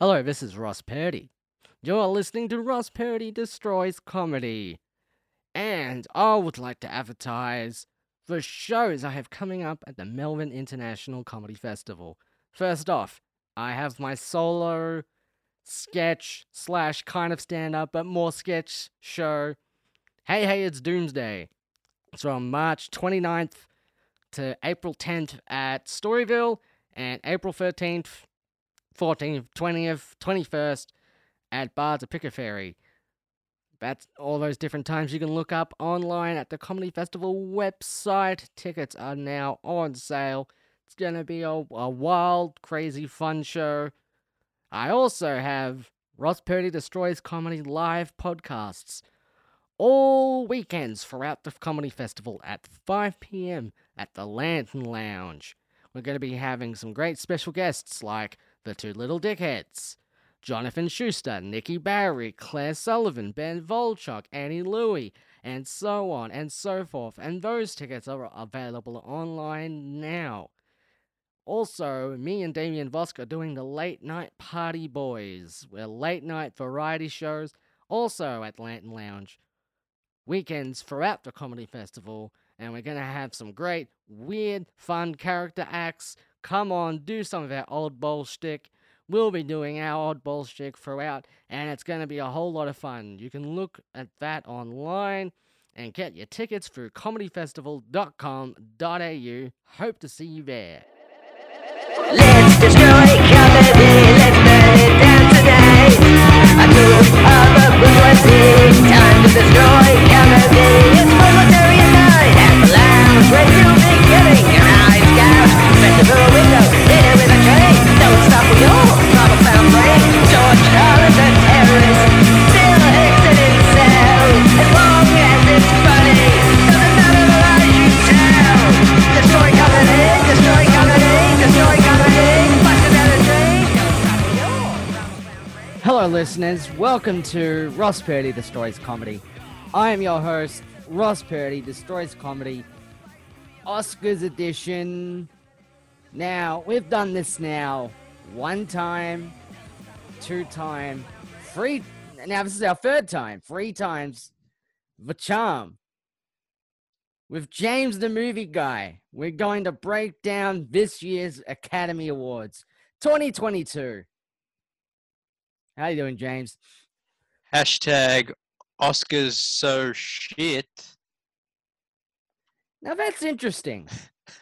Hello, this is Ross Purdy. You're listening to Ross Purdy Destroys Comedy. And I would like to advertise the shows I have coming up at the Melbourne International Comedy Festival. First off, I have my solo sketch slash kind of stand up, but more sketch show. Hey, hey, it's Doomsday. It's from March 29th to April 10th at Storyville and April 13th 14th, 20th, 21st at Bards of Pickleferry. That's all those different times you can look up online at the Comedy Festival website. Tickets are now on sale. It's going to be a, a wild, crazy, fun show. I also have Ross Purdy Destroys Comedy live podcasts all weekends throughout the Comedy Festival at 5 p.m. at the Lantern Lounge. We're going to be having some great special guests like the Two Little Dickheads, Jonathan Schuster, Nikki Barry, Claire Sullivan, Ben Volchok, Annie Louey, and so on and so forth. And those tickets are available online now. Also, me and Damien Vosk are doing the Late Night Party Boys. We're late night variety shows, also at Lantern Lounge. Weekends throughout the comedy festival, and we're gonna have some great, weird, fun character acts. Come on, do some of our old shtick. We'll be doing our ball shtick throughout, and it's gonna be a whole lot of fun. You can look at that online and get your tickets through comedyfestival.com.au. Hope to see you there. Let's destroy comedy, let's burn it down tonight. A tool of time to destroy comedy. It's night at the lounge Hello, listeners. Welcome to Ross Purdy Destroys Comedy. I am your host, Ross Purdy Destroys Comedy, Oscars edition. Now, we've done this now one time, two time, three. Now, this is our third time, three times. The Charm. With James the Movie Guy, we're going to break down this year's Academy Awards 2022. How you doing, James? Hashtag Oscars so shit. Now that's interesting.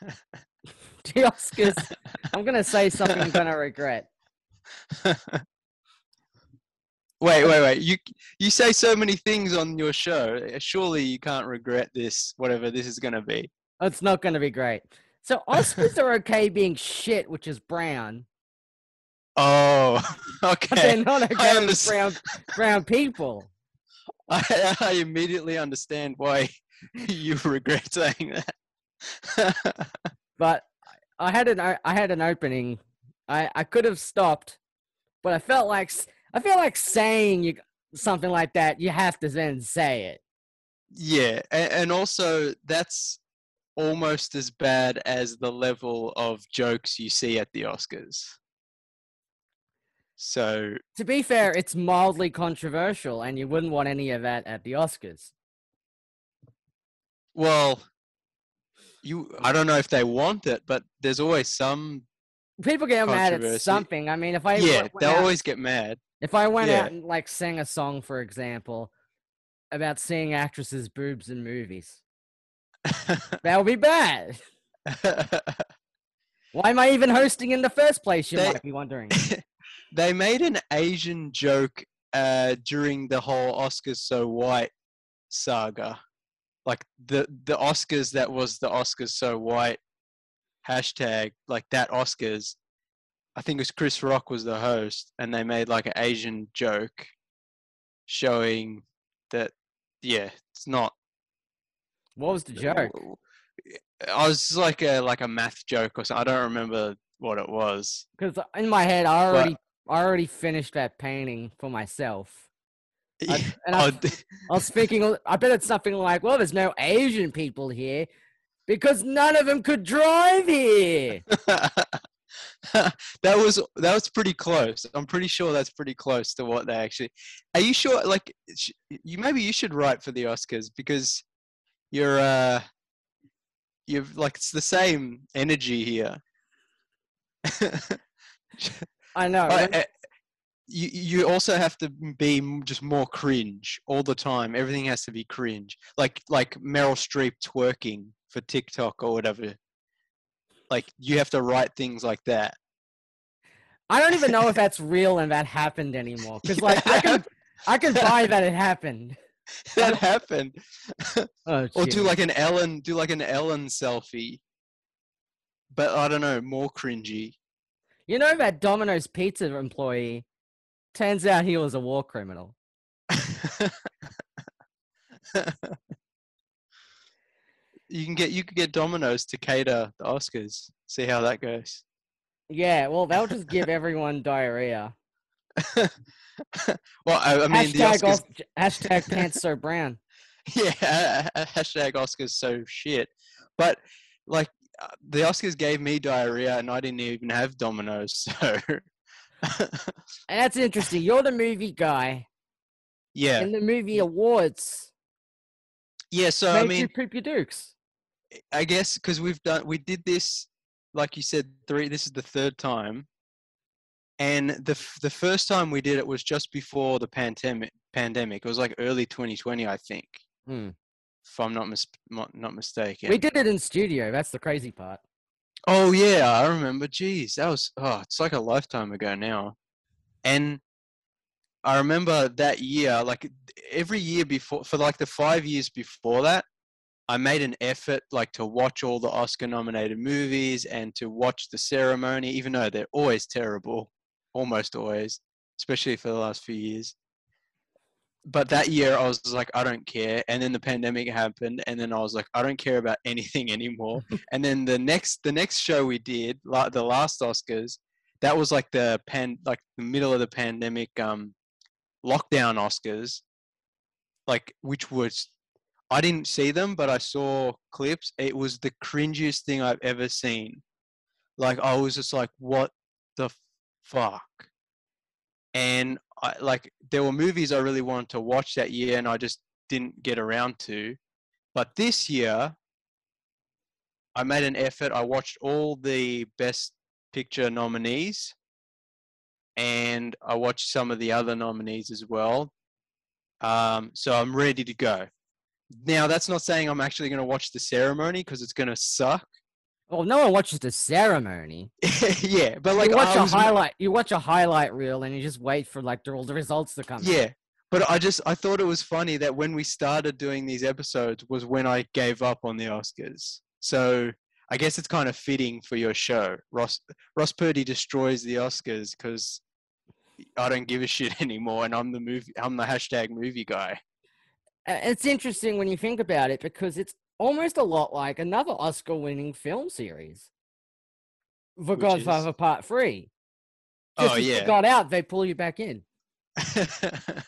the Oscars. I'm gonna say something I'm gonna regret. wait, wait, wait. You you say so many things on your show. Surely you can't regret this, whatever this is going to be. It's not gonna be great. So Oscars are okay being shit, which is brown, Oh, but okay. they're not okay with brown brown people. I, I immediately understand why you regret saying that. But I had an I had an opening. I I could have stopped, but I felt like I feel like saying you something like that. You have to then say it. yeah, and, and also that's almost as bad as the level of jokes you see at the Oscars. So To be fair, it's mildly controversial, and you wouldn't want any of that at the Oscars. Well, you I don't know if they want it, but there's always some People get mad at something. I mean, if I yeah, they'll always get mad. if I went yeah. out and like sang a song, for example, about seeing actresses' boobs in movies, that would be bad. Why am I even hosting in the first place? You They- might be wondering. they made an Asian joke uh, during the whole Oscars so white saga. Like the the Oscars that was the Oscars so white hashtag, like that Oscars. I think it was Chris Rock was the host, and they made like an Asian joke showing that yeah, it's not What was the uh, joke? I was like a like a math joke or something. I don't remember what it was. Because in my head, I already, I already finished that painting for myself. I- and I- Oh, I was thinking, I bet it's something like, well, there's no Asian people here because none of them could drive here. that was that was pretty close. I'm pretty sure that's pretty close to what they actually. Are you sure? Like, sh- you maybe you should write for the Oscars because you're uh you've like it's the same energy here. I know. I- you you also have to be just more cringe all the time. Everything has to be cringe, like like Meryl Streep twerking for TikTok or whatever. Like you have to write things like that. I don't even know if that's real and that happened anymore. Because like I can I can buy that it happened. that happened. Oh, or do like an Ellen, do like an Ellen selfie. But I don't know, more cringy. You know that Domino's pizza employee turns out he was a war criminal. you can get you could get Domino's to cater the Oscars. See how that goes. Yeah, well that'll just give everyone diarrhea. well, I, I mean, the hashtag, Oscars, Os- hashtag pants so brown. yeah, hashtag Oscars so shit. But like, uh, the Oscars gave me diarrhea, and I didn't even have Domino's. So, And that's interesting. You're the movie guy. yeah, In the movie awards, yeah. So I you mean, poop your dukes. I guess because we've done we did this like you said three this is the third time and the the first time we did it was just before the pandemic pandemic it was like early 2020 I think Hmm. if I'm not mis- not, not mistaken We did it in studio. That's the crazy part. Oh yeah I remember jeez that was oh it's like a lifetime ago now and I remember that year like every year before for like the 5 years before that I made an effort like to watch all the Oscar nominated movies and to watch the ceremony, even though they're always terrible, almost always, especially for the last few years. But that year I was like, I don't care. And then the pandemic happened, and then I was like, I don't care about anything anymore. and then the next the next show we did, la- the last Oscars, that was like the pan like the middle of the pandemic um lockdown Oscars, like which was I didn't see them, but I saw clips. It was the cringiest thing I've ever seen. Like I was just like, what the fuck? And I like there were movies I really wanted to watch that year, and I just didn't get around to. But this year, I made an effort. I watched all the best picture nominees, and I watched some of the other nominees as well. Um, so I'm ready to go. Now, that's not saying I'm actually going to watch the ceremony because it's going to suck. Well, no one watches the ceremony. yeah, but like you watch I a was, highlight. You watch a highlight reel, and you just wait for like the, all the results to come. yeah, but I just I thought it was funny that when we started doing these episodes was when I gave up on the Oscars. So I guess it's kind of fitting for your show. Ross Ross Purdy destroys the Oscars because I don't give a shit anymore, and I'm the movie. I'm the hashtag movie guy. It's interesting when you think about it because it's almost a lot like another Oscar-winning film series, The Which Godfather is? Part Three. Just Oh, as you yeah. got out, they pull you back in.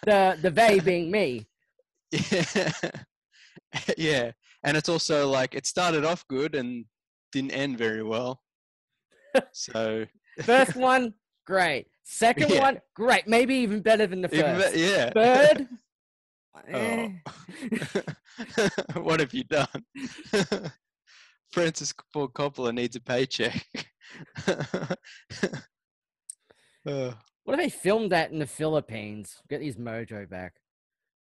The the they being me. yeah. yeah, and it's also like it started off good and didn't end very well. So First one, great. Second Yeah. one, great. Maybe even better than the even first. be- yeah. Third, Oh. what have you done? Francis Ford Coppola needs a paycheck. Uh, What if they filmed that in the Philippines? Get his mojo back.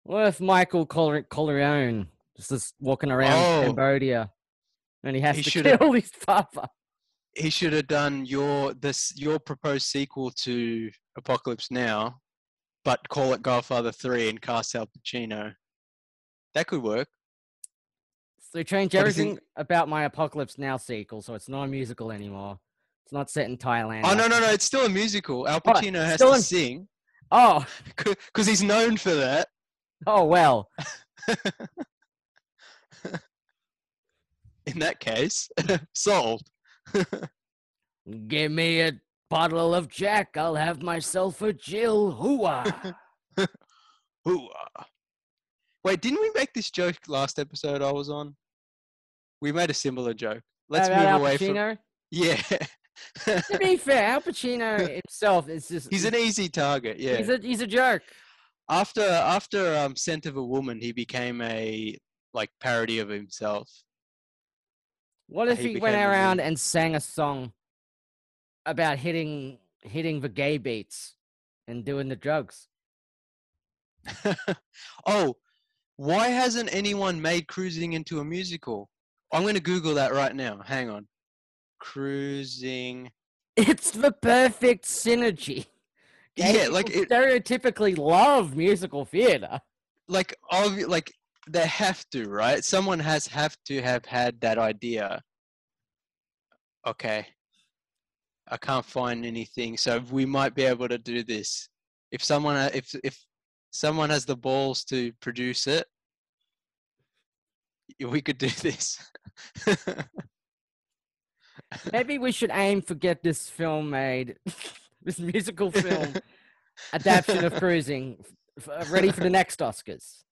What if Michael Cor- Corleone just is walking around Oh. Cambodia and he has He to kill his father? he should have done your this your proposed sequel to Apocalypse Now, but call it Godfather Three and cast Al Pacino. That could work. So they changed What do you everything about my Apocalypse Now sequel, so it's not a musical anymore. It's not set in Thailand. Oh no no no! It's still a musical. Al Oh, Pacino has to in- sing Oh, because he's known for that. oh well. In that case, solved. Give me a bottle of Jack. I'll have myself a Jill. Hooah. Ooh, ah. Wait, didn't we make this joke last episode I was on? We made a similar joke. Let's About move Al away from Yeah. To be fair, Al Pacino himself is just he's an easy target. Yeah. he's a he's a jerk. after after um, Scent of a Woman, he became a like parody of himself. What if he he went around and sang a song about hitting hitting the gay beats and doing the drugs? oh, why hasn't anyone made Cruising into a musical? I'm going to Google that right now. Hang on. Cruising. It's the perfect synergy. Gay Yeah, like it, stereotypically love musical theater. like obvi- like they have to, right? Someone has have to have had that idea. Okay. I can't find anything, so we might be able to do this. If someone if if someone has the balls to produce it, we could do this. Maybe we should aim for get this film made, this musical film adaptation of Cruising, f- ready for the next Oscars.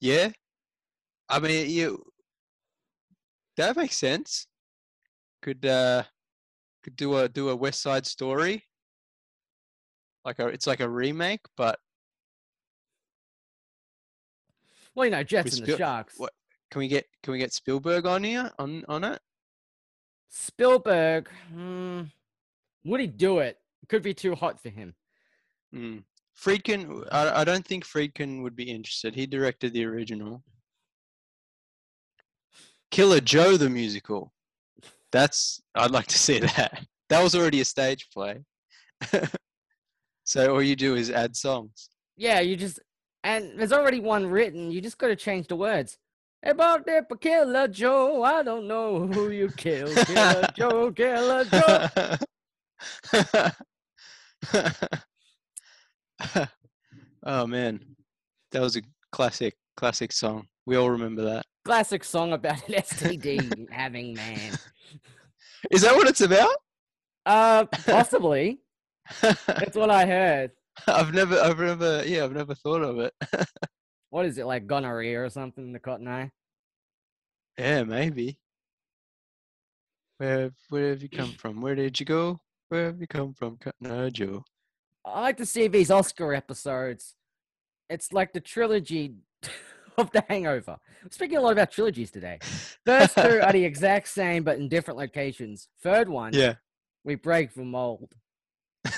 yeah. I mean, you that makes sense. Could uh do a do a West Side Story. Like a it's like a remake, but Well, you know, Jets and the Spiel- Sharks. what- can we get can we get Spielberg on here on on it? Spielberg, hmm, would he do it? Could be too hot for him. Mm. Friedkin, I, I don't think Friedkin would be interested. He directed the original. Killer Joe the musical. That's I'd like to see that. That was already a stage play. so all you do is add songs. Yeah, you just and there's already one written. You just got to change the words. About that Killer Joe, I don't know who you killed. Killer Joe, Killer Joe. oh man, that was a classic, classic song. We all remember that. Classic song about an STD having man. Is that what it's about? Uh, possibly. That's what I heard. I've never, I've never, yeah, I've never thought of it. What is it like gonorrhea or something? In the cotton eye. yeah, maybe. Where, where have you come from? Where did you go? Where have you come from, Cotton Eye Joe? I like to see these Oscar episodes. It's like the trilogy of The Hangover. We're speaking a lot about trilogies today. First two are the exact same but in different locations. Third one, Yeah. we break the mold.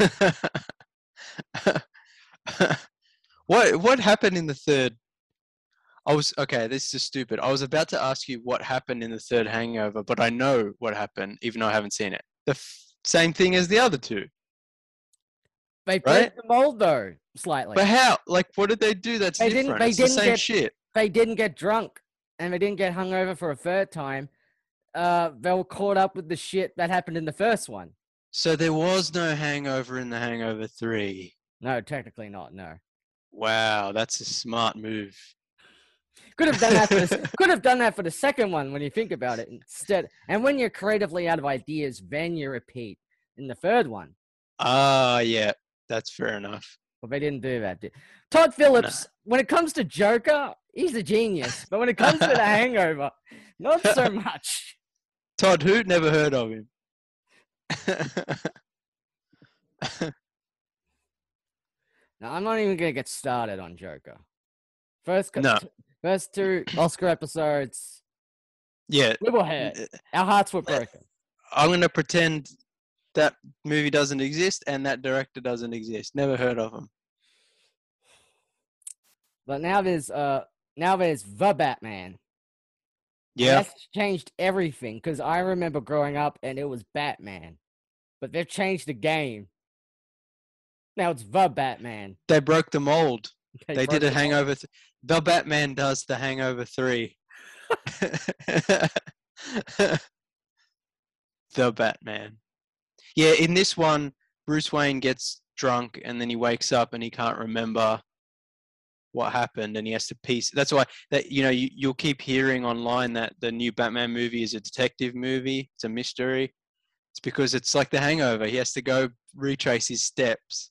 what what happened in the third? I was okay. This is stupid. I was about to ask you what happened in the third Hangover, but I know what happened, even though I haven't seen it. The f- same thing as the other two. They break Right? the mold though, slightly. But how? Like, what did they do? That's They didn't- different. they it's didn't same get- shit. they didn't get drunk and they didn't get hungover for a third time. Uh, they were caught up with the shit that happened in the first one. So there was no Hangover in the Hangover Three. No, technically not. No, Wow, that's a smart move. could have done that. For the, could have done that for the second one when you think about it instead. And when you're creatively out of ideas, then you repeat in the third one. Ah, yeah, that's fair enough. But they didn't do that. Did. Todd Phillips, when it comes to Joker, he's a genius. But when it comes to The Hangover, not so much. Todd, who never heard of him? Now, I'm not even gonna get started on Joker. First, No. t- first two Oscar episodes, yeah, we were hurt. Uh, Our hearts were uh, broken. I'm gonna pretend that movie doesn't exist and that director doesn't exist. Never heard of him. But now there's uh now there's the Batman. and Yeah, that's changed everything because I remember growing up and it was Batman, but they've changed the game. Now it's the Batman. they broke the mold. They, broke did a the. Hangover. Th- the Batman does the Hangover Three. the Batman. Yeah, in this one, Bruce Wayne gets drunk and then he wakes up and he can't remember what happened and he has to piece. That's why that you know you, you'll keep hearing online that the new Batman movie is a detective movie. It's a mystery. It's because it's like the Hangover. He has to go retrace his steps,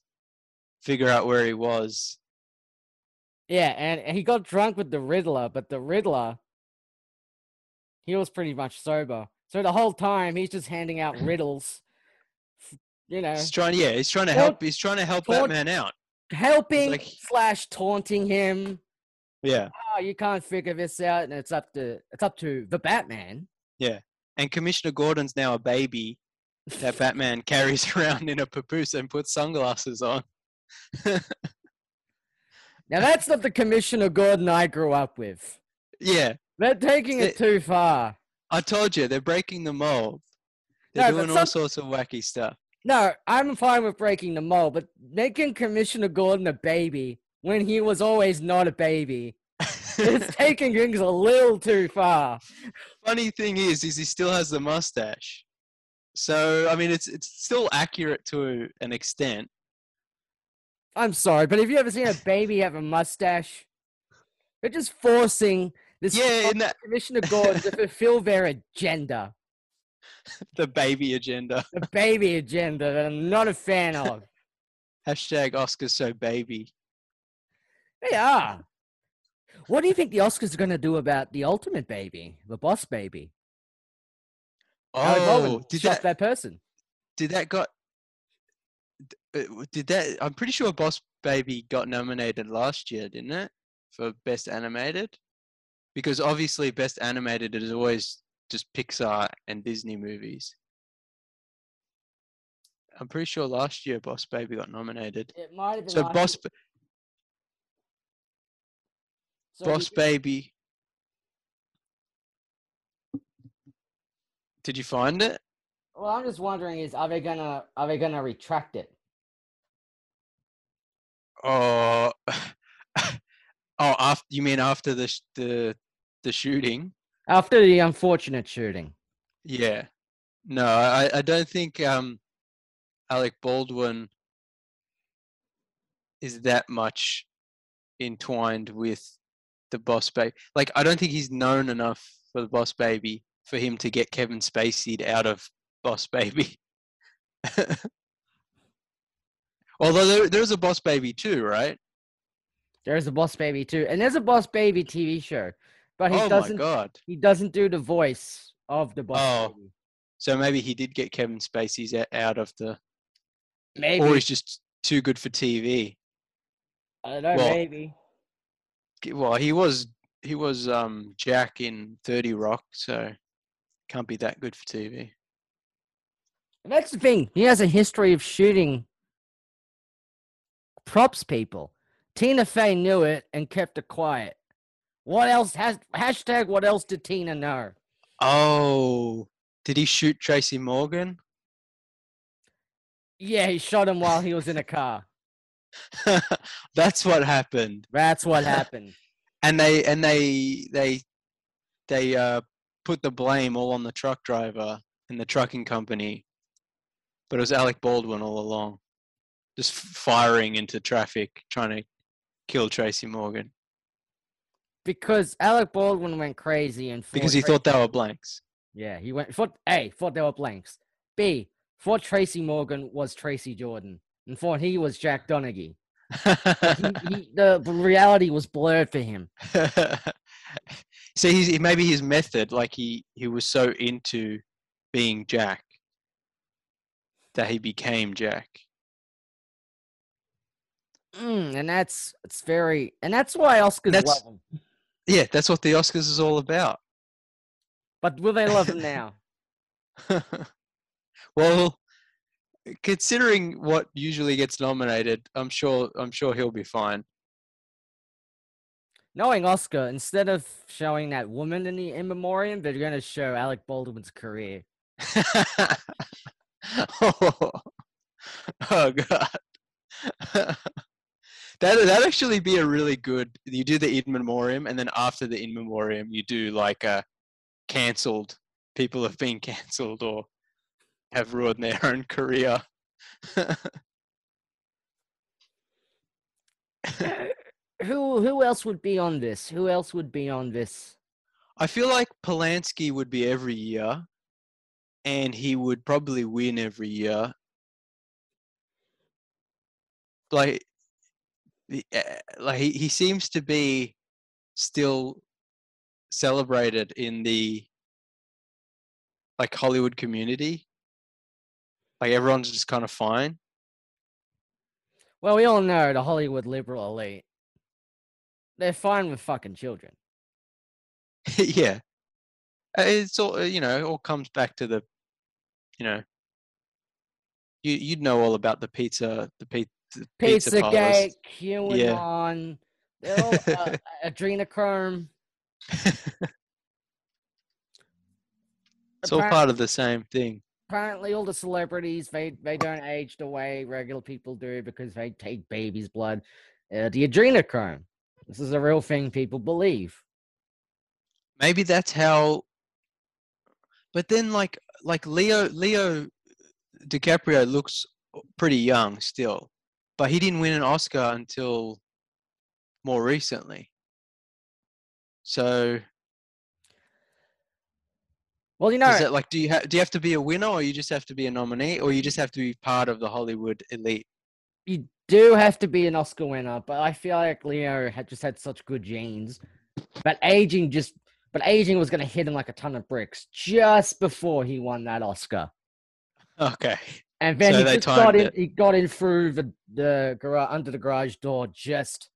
figure out where he was. Yeah, and and he got drunk with the Riddler, but the Riddler, he was pretty much sober. So the whole time he's just handing out riddles. You know, He's trying, yeah, he's trying to help. He's trying to help taunt- Batman out. helping like- slash taunting him. Yeah, Oh, you can't figure this out, and it's up to it's up to the Batman. Yeah, and Commissioner Gordon's now a baby that Batman carries around in a papoose and puts sunglasses on. Now that's not the Commissioner Gordon I grew up with. Yeah, They're taking it See- too far. I told you they're breaking the mold. They're No, doing all sorts of wacky stuff. No, I'm fine with breaking the mold, but making Commissioner Gordon a baby when he was always not a baby, it's taking things a little too far. Funny thing is, is he still has the mustache. So I mean, it's it's still accurate to an extent. I'm sorry, but have you ever seen a baby have a mustache? They're just forcing this Yeah, in that Commissioner Gordon to fulfill their agenda, the baby agenda. the baby agenda that I'm not a fan of. Hashtag Oscars so baby. They are. What do you think the Oscars are going to do about the ultimate baby, the boss baby? Oh, did shot that that person? did that got uh, did that? I'm pretty sure Boss Baby got nominated last year, didn't it, for Best Animated? Because obviously, Best Animated is always just Pixar and Disney movies. I'm pretty sure last year Boss Baby got nominated. It might have been. So last Boss year. So Boss Baby. Did you find it? Well, I'm just wondering: is are they gonna are they gonna retract it? Oh, oh, after you mean after the sh- the the shooting? After the unfortunate shooting. Yeah. No, I I don't think um Alec Baldwin is that much entwined with the Boss Baby. Like I don't think he's known enough for the Boss Baby for him to get Kevin Spacey out of Boss Baby. Although there, there's a Boss Baby too, right? There's a Boss Baby too, and there's a Boss Baby TV show, but he oh my doesn't god. he doesn't do the voice of the Boss Oh. So maybe he did get Kevin Spacey's out of the Maybe or he's just too good for TV. I don't know. well- maybe Well, he was he was um Jack in 30 Rock, so can't be that good for TV. that's the thing. He has a history of shooting props people. Tina Fey knew it and kept it quiet. What else has hashtag? What else did Tina know? Oh, did he shoot Tracy Morgan? Yeah, he shot him while he was in a car. That's what happened. That's what happened. And they and they they they uh put the blame all on the truck driver and the trucking company. But it was Alec Baldwin all along. Just firing into traffic trying to kill Tracy Morgan Because Alec Baldwin went crazy and because he Tracy- thought they were blanks. Yeah, he went thought A, thought they were blanks. B, thought Tracy Morgan was Tracy Jordan. And thought he was Jack Donaghy. He, he, the, reality was blurred for him. so he's maybe his method, like he he was so into being Jack that he became Jack. Mm, and that's it's very and that's why Oscars That's- love him. Yeah, that's what the Oscars is all about. But will they love him now? well, considering what usually gets nominated, I'm sure I'm sure he'll be fine. Knowing Oscar, instead of showing that woman in the in memoriam, they're gonna show Alec Baldwin's career. oh, oh god. That that actually be a really good. You do the in memoriam, and then after the in memoriam, you do like a cancelled. People have been cancelled or have ruined their own career. who who else would be on this? Who else would be on this? I feel like Polanski would be every year, and he would probably win every year. Like, like he, he seems to be still celebrated in the like Hollywood community. Like everyone's just kind of fine. Well, we all know the Hollywood liberal elite. They're fine with fucking children. yeah. Uh, It's all uh, you know, it all comes back to the you know you you'd know all about the pizza the pizza pizza. Gate, QAnon, all uh, adrenochrome. It's all part of the same thing. apparently all the celebrities they they don't age the way regular people do because they take baby's blood uh, the adrenochrome this is a real thing people believe Maybe that's how but then like like Leo Leo DiCaprio looks pretty young still. But he didn't win an Oscar until more recently. So well you know Is it like do you have do you have to be a winner or you just have to be a nominee or you just have to be part of the Hollywood elite? you do have to be an oscar winner but i feel like leo had just had such good genes but aging just but aging was going to hit him like a ton of bricks just before he won that oscar Okay. And then So he just got in it. he got in through the the garage under the garage door just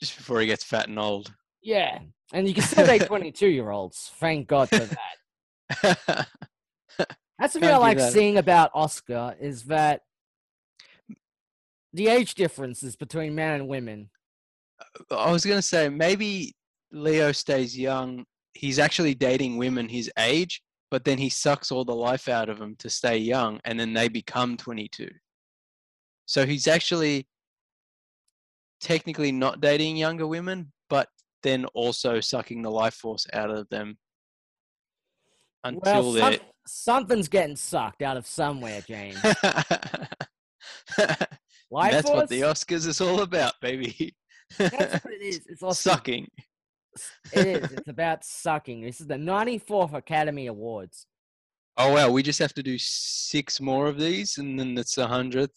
Just before he gets fat and old. Yeah, and you can still date 22 year olds. Thank God for that. That's the thing I like that. seeing about Oscar is that the age differences between men and women. Uh, I was gonna say maybe Leo stays young. He's actually dating women his age, but then he sucks all the life out of them to stay young, and then they become 22. So he's actually technically not dating younger women, but then also sucking the life force out of them until well, some, they're. something's getting sucked out of somewhere, James. Life That's force? what the Oscars is all about, baby. That's what it is. It's also, Sucking. It is. It's about sucking. This is the 94th Academy Awards. Oh wow, we just have to do six more of these, and then it's a hundredth.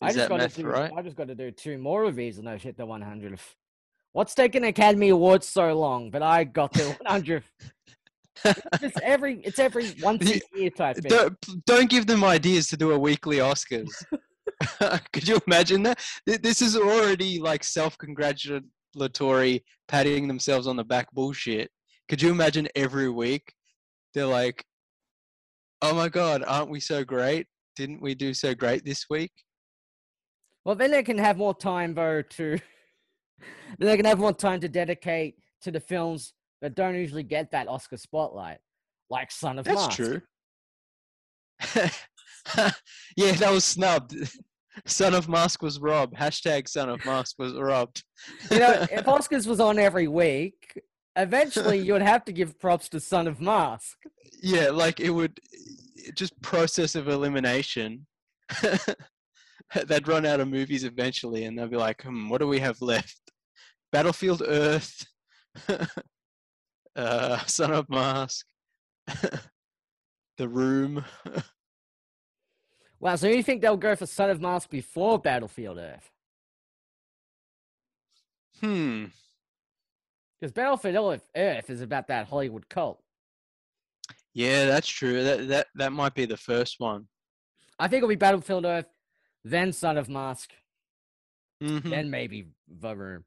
I just got math to do. right? I just got to do two more of these, and I hit the 100th. What's taking Academy Awards so long? But I got the 100th. It's every. It's every once a year type thing. Don't, don't give them ideas to do a weekly Oscars. Could you imagine that? This is already like self-congratulatory, patting themselves on the back bullshit. Could you imagine every week they're like, "Oh my god, aren't we so great? Didn't we do so great this week?" Well, then they can have more time though to. then they can have more time to dedicate to the films that don't usually get that Oscar spotlight, like Son of That's Mask. true. yeah, that was snubbed. Son of Mask was robbed. Hashtag Son of Mask was robbed. You know, if Oscars was on every week, eventually you would have to give props to Son of Mask. yeah, like it would just process of elimination. They'd run out of movies eventually, and they'll be like, "Hmm, what do we have left? Battlefield Earth, uh, Son of Mask, The Room." Wow, so you think they'll go for Son of Mask before Battlefield Earth? Hmm. Because Battlefield Earth- is about that Hollywood cult. Yeah, that's true. That that that might be the first one. I think it'll be Battlefield Earth, then Son of Mask, Mhm. then maybe The Room.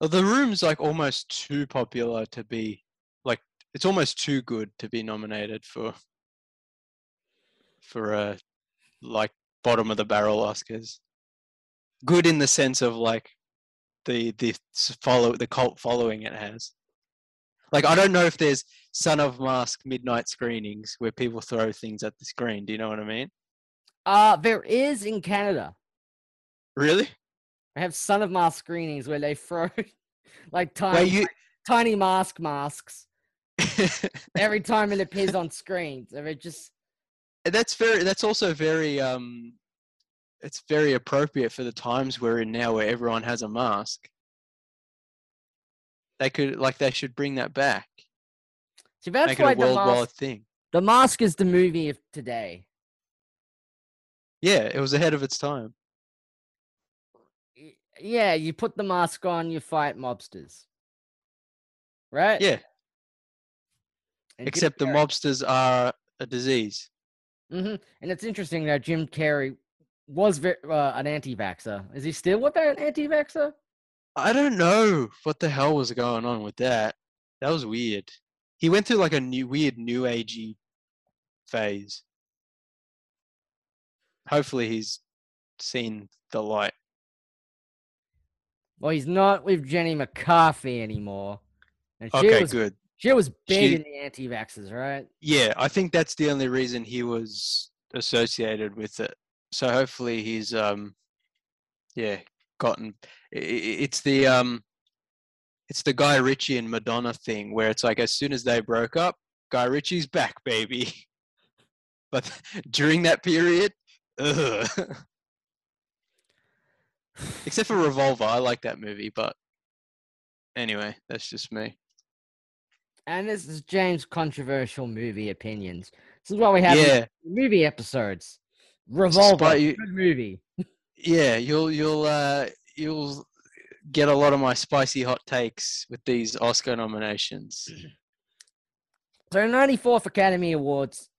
Well, the room's like almost too popular to be like it's almost too good to be nominated for for a like bottom of the barrel Oscars. Good in the sense of like the the follow the cult following it has. Like I don't know if there's Son of Mask midnight screenings where people throw things at the screen. Do you know what I mean? Uh, there is in Canada. Really? I have Son of Mask screenings where they throw like tiny, you tiny mask masks every time it appears on screens. So it just that's very that's also very um it's very appropriate for the times we're in now where everyone has a mask they could like they should bring that back see that's make why it a the worldwide mask, thing the mask is the movie of today. yeah it was ahead of its time Yeah, you put the mask on, you fight mobsters. Right? yeah And Except the mobsters are a disease. Mhm. And it's interesting that Jim Carrey was uh, an anti-vaxxer. Is he still with an anti-vaxxer? I don't know what the hell was going on with that. That was weird. He went through like a new weird new agey phase. Hopefully he's seen the light. Well, he's not with Jenny McCarthy anymore. And she Okay, was good. She was big She- in the anti-vaxxers, right? Yeah, I think that's the only reason he was associated with it. So hopefully he's um yeah, gotten it's the um it's the Guy Ritchie and Madonna thing where it's like as soon as they broke up, Guy Ritchie's back, baby. But during that period, ugh. except for Revolver, I like that movie, but anyway, that's just me. And this is James' controversial movie opinions. This is what we have Yeah, movie episodes. Revolver, you- good movie. yeah, you'll you'll uh you'll get a lot of my spicy hot takes with these Oscar nominations. So, 94th Academy Awards,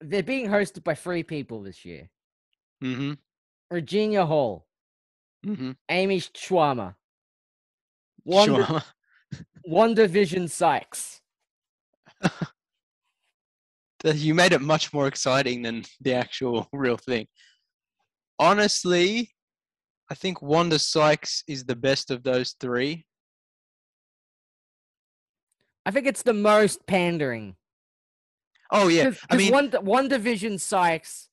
they're being hosted by three people this year Mm-hmm. Regina Hall, Mm-hmm. Amy Schwammer, Wonder, Sure. WandaVision Sykes. You made it much more exciting than the actual real thing. Honestly, I think Wanda Sykes is the best of those three. I think it's the most pandering. Oh yeah, Because I mean, one, WandaVision Sykes,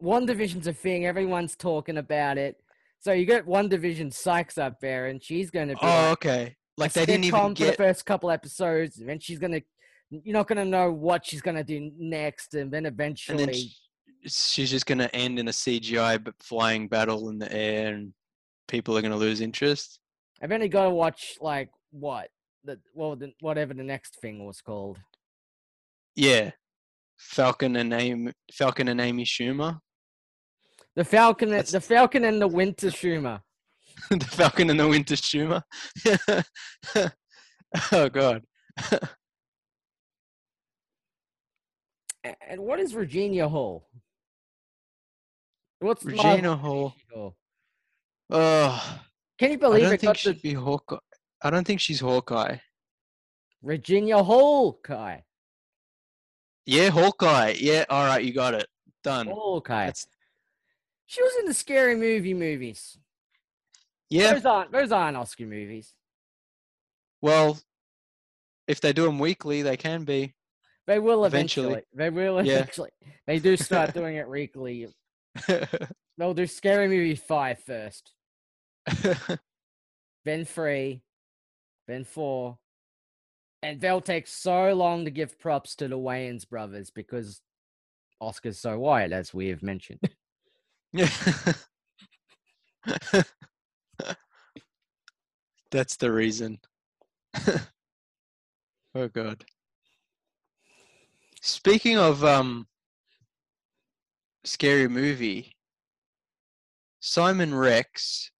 WandaVision's a thing. Everyone's talking about it. So you got WandaVision Sykes up there, and she's going to be oh like, okay, like they didn't even sitcom for the first couple episodes, and then she's gonna. You're not gonna know what she's gonna do next, and then And eventually, then sh- she's just gonna end in a CGI but flying battle in the air, and people are gonna lose interest. I've only got to watch like what the well, the, whatever the next thing was called. Yeah, Falcon and Amy, Falcon and Amy Schumer, The Falcon, and, That's- the Falcon and the Winter Schumer. the Falcon and the Winter Schumer. oh God. And what is Virginia Hall? What's Regina Hall. Hall? Oh, Can you I believe don't it think she'd be Hawkeye. I don't think she's Hawkeye. Virginia Hawkeye? Yeah, Hawkeye. Yeah, all right, you got it. Done. Hawkeye. That's, She was in the scary movie movies. Yeah, Those aren't those aren't Oscar movies. well, if they do them weekly, they can be. They will Eventually. eventually. They will Yeah. eventually. They do start doing it weekly. They'll do Scary Movie 5 first, then 3, then 4. And they'll take so long to give props to the Wayans brothers because Oscar's so white, as we have mentioned. Yeah. That's the reason. oh god. Speaking of um scary movie, Simon Rex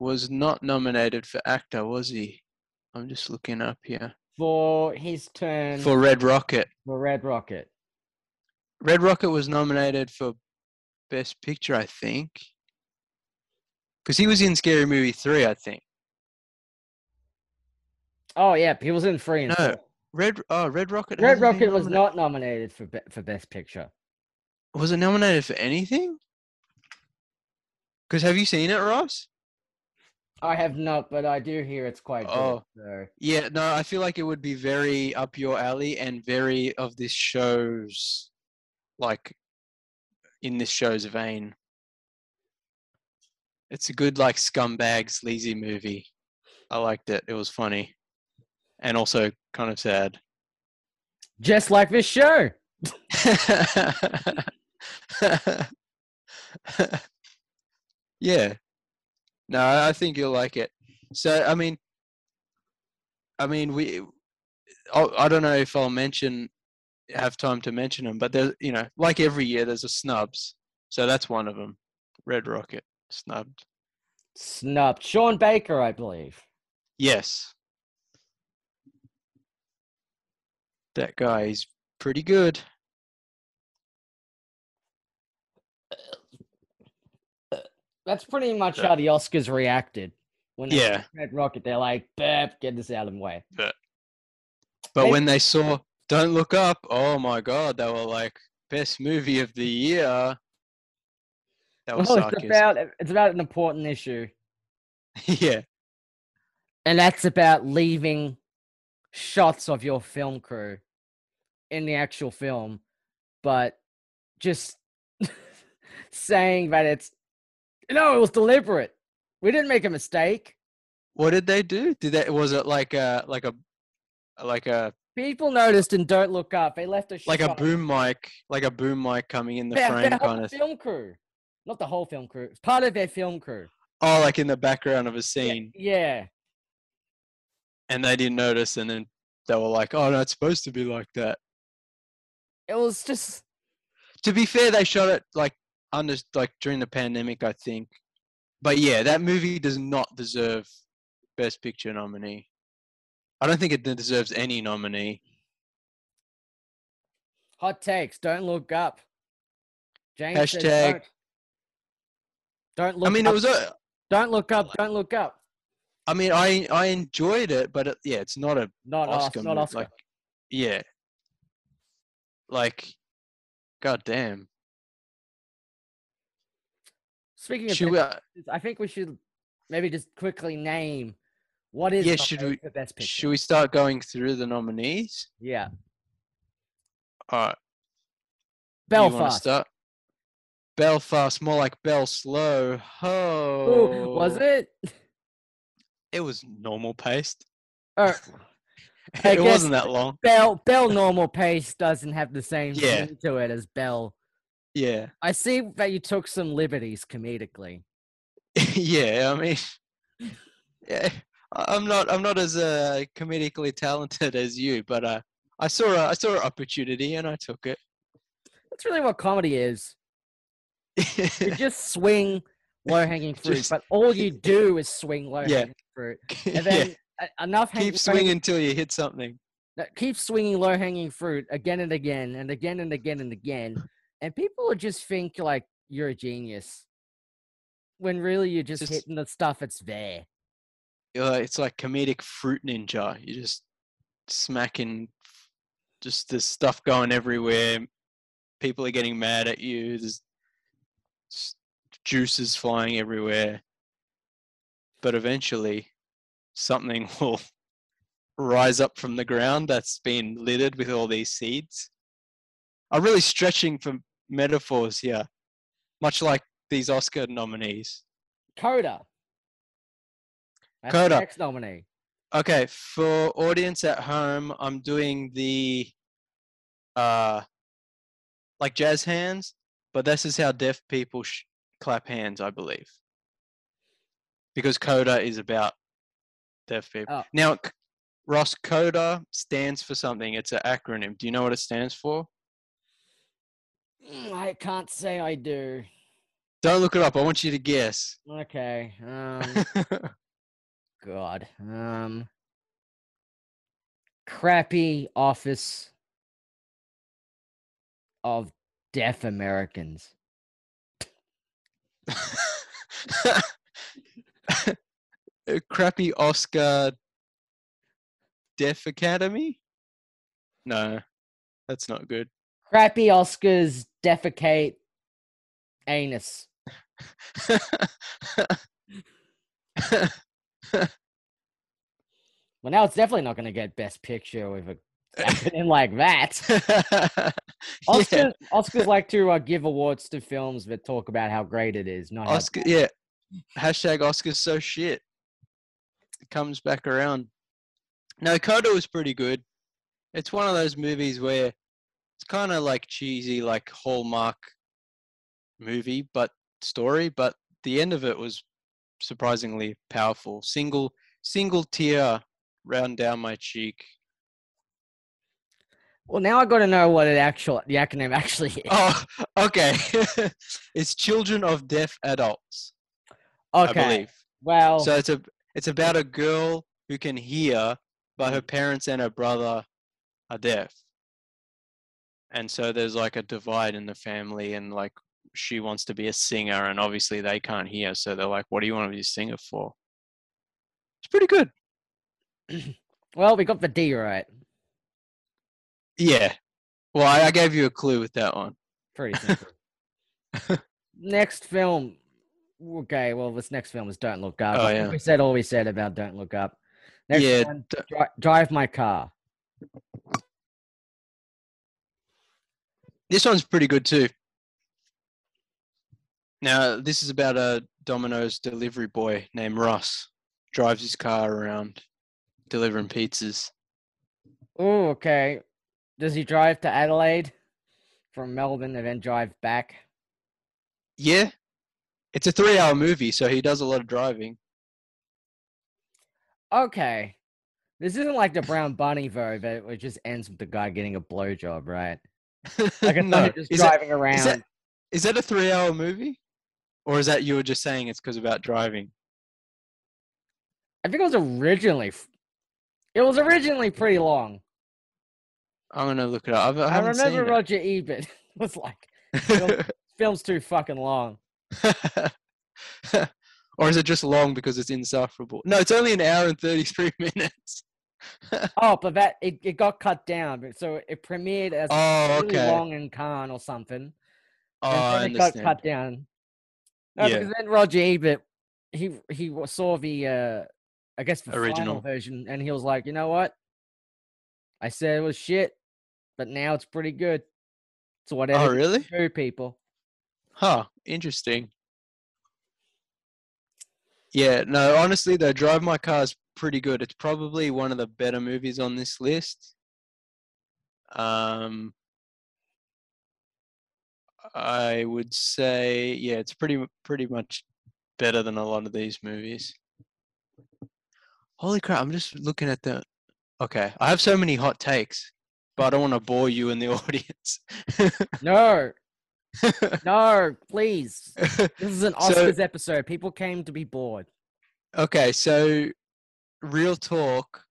was not nominated for actor, was he? I'm just looking up here. For his turn for, For Red Rocket. For Red Rocket. Red Rocket was nominated for Best Picture, I think. Because he was in Scary Movie 3, I think. Oh, yeah, he was in 3 and No, 4. Red oh Red Rocket. Red Rocket was not nominated for be- for Best Picture. Was it nominated for anything? Because have you seen it, Ross? I have not, but I do hear it's quite Oh. good. So. Yeah, no, I feel like it would be very up your alley and very of this show's like in this show's vein. It's a good like scumbag sleazy movie. I liked it. It was funny. And also kind of sad. Just like this show. yeah. No, I I think you'll like it. So, I mean, I mean, we. I'll, I don't know if I'll mention, have time to mention them, but there's, you know, like every year, there's a snubs. So that's one of them. Red Rocket snubbed. Snubbed. Sean Baker, I believe. Yes. That guy. He's pretty good. That's pretty much how the Oscars reacted when they Yeah. Red Rocket. They're like, "Bep, get this out of the way." But They- when they saw Don't Look Up, oh my god, they were like, best movie of the year. That was Well, it's about it's about an important issue, yeah. and that's about leaving shots of your film crew in the actual film, but just saying that it's no, it was deliberate. We didn't make a mistake. What did they do? Did that was it like a like a like a People noticed and don't look up. They left a like a boom mic, like a boom mic coming in the their, frame their kind of film crew, not the whole film crew. It's part of their film crew. Oh, like in the background of a Yeah, scene. Yeah. And they didn't notice and then they were like, Oh no, it's supposed to be like that. It was just To be fair, they shot it like under like during the pandemic, I think. But yeah, that movie does not deserve Best Picture nominee. I don't think it deserves any nominee. hot takes. Don't look up. James says Hashtag- don't. Don't look I mean, up. it was. A, Don't look up. Don't look up. I mean, I I enjoyed it, but it, yeah, it's not a Not Oscar. Oscar. Not Oscar. Like, yeah. Like, god damn. Speaking of, Should we, uh, I think we should maybe just quickly name what is Yeah, should we- best picture. should we start going through the nominees? Yeah, All right. Belfast. Belfast, more like Bell Slow. Ooh, Oh, was it? It was normal paced. Or I it wasn't that long. Bell Bell normal pace doesn't have the same Yeah. thing to it as Bell. Yeah, I see that you took some liberties comedically. yeah. I mean, yeah. I'm not. I'm not as uh, comedically talented as you, but uh, I saw a, I saw an opportunity and I took it. That's really what comedy is. You just swing low hanging fruit, Just- but all you do is swing low Yeah. hanging fruit, and then e- enough Keep low swinging until you hit something. keep swinging low hanging fruit again and again and again and again and again, and people will just think like you're a genius, when really you're just, Just- hitting the stuff that's there. Uh, it's like comedic fruit ninja. You're just smacking, just there's stuff going everywhere. People are getting mad at you. There's juices flying everywhere. But eventually, something will rise up from the ground that's been littered with all these seeds. I'm really stretching for metaphors here, much like these Oscar nominees. Coda. That's Coda. next nominee. Okay, for audience at home, I'm doing the uh like jazz hands, but this is how deaf people sh- clap hands, I believe. Because Coda is about deaf people. Oh. Now, Ross, Coda stands for something. It's an acronym. Do you know what it stands for? Mm, I can't say I do. Don't look it up. I want you to guess. Okay. Um. God. Um. Crappy office of deaf Americans. Crappy Oscar Deaf Academy? No, that's not good. Crappy Oscars defecate anus. Well, now it's definitely not going to get Best Picture with a acronym like that. yeah, Oscars, Oscars like to uh, give awards to films that talk about how great it is, not how Oscar. Yeah, hashtag Oscars so shit. It comes back around. No, Coda was pretty good. It's one of those movies where it's kind of like cheesy, like Hallmark movie, but story. But the end of it was surprisingly powerful. Single, single tear round down my cheek. Well, now I got to know what it actual the acronym actually is. Oh, okay. it's Children of Deaf Adults. okay. Well, So it's a it's about a girl who can hear, but her parents and her brother are deaf. and so there's like a divide in the family, and like she wants to be a singer, and obviously they can't hear, so they're like, "What do you want to be a singer for?" It's pretty good. Well, we got the D right. Yeah. Well, I, I gave you a clue with that one. Pretty simple. next film. Okay, well, this next film is Don't Look Up. Oh, yeah. we said all we said about Don't Look Up. Next Yeah, one, d- Dri- Drive My Car. This one's pretty good too. Now, this is about a Domino's delivery boy named Ross. Drives his car around delivering pizzas. Oh, okay. Does he drive to Adelaide from Melbourne and then drive back? Yeah. It's a three hour movie, so he does a lot of driving. Okay. This isn't like the Brown Bunny though, that it just ends with the guy getting a blowjob, right? Like it's no. not just is, that, driving around. is, that, is that a three hour movie? Or is that you were just saying it's because about driving? I think it was originally. It was originally pretty long. I'm going to look it up. I, I remember seen Roger Ebert was like, film- "Film's too fucking long." or is it just long because it's insufferable? No, it's only an hour and 33 minutes. Oh, but that it, it got cut down, so it premiered as Oh, really okay. long in Cannes or something. Oh, and I then it got cut down. No, Yeah. because then Roger Ebert, he he saw the uh, I guess the Original. version, and he was like, you know what? I said it was shit, but now it's pretty good. So whatever Oh, really? do, people. Huh. Interesting. Yeah, no, honestly though, Drive My Car is pretty good. It's probably one of the better movies on this list. Um I would say yeah, it's pretty pretty much better than a lot of these movies. Holy crap, I'm just looking at the Okay, I have so many hot takes, but I don't want to bore you in the audience. No, no, please. This is an So- Oscars episode. People came to be bored. Okay, so real talk,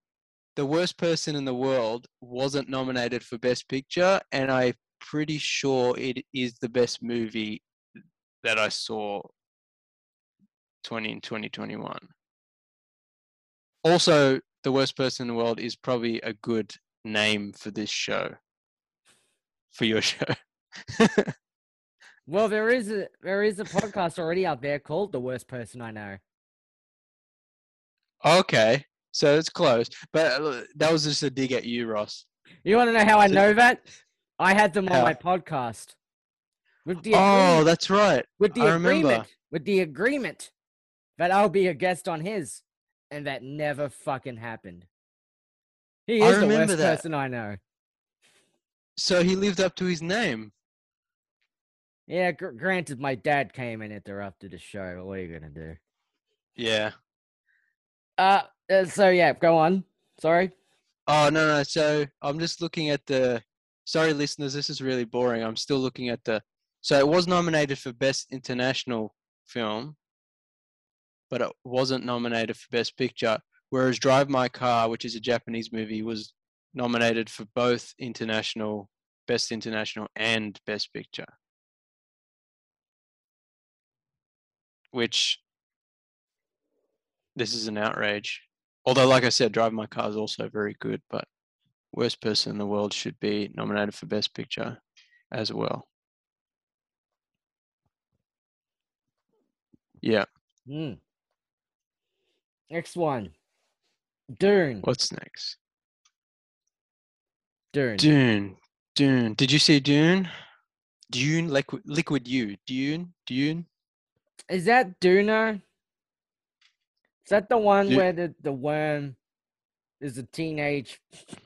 the worst person in the world wasn't nominated for Best Picture, and I'm pretty sure it is the best movie that I saw 20 in 2021. Also, the worst person in the world is probably a good name for this show. For your show. Well, there is a there is a podcast already out there called "The Worst Person I Know." okay, so it's close. But uh, that was just a dig at you, Ross. You want to know how I know that? I had them on How? my podcast. With the Oh, that's right. with the I remember. agreement, with the agreement that I'll be a guest on his, and that never fucking happened. He is the worst that. person I know. So he lived up to his name. Yeah, gr- granted, my dad came and interrupted the show. But what are you gonna do? Yeah. Uh, uh, so yeah, go on. Sorry. Oh no no. So I'm just looking at the. Sorry, listeners. This is really boring. I'm still looking at the. So it was nominated for best international film, but it wasn't nominated for best picture. Whereas Drive My Car, which is a Japanese movie, was nominated for both international, best international, and best picture. Which. This is an outrage. Although, like I said, Drive My Car is also very good, but worst person in the world should be nominated for Best Picture as well. Yeah. Hmm. Next one. Dune. What's next? Dune. Dune. Dune. Did you see Dune? Dune, liquid, liquid U. Dune. Dune. Is that Duna? Is that the one Du- where the, the worm is a teenage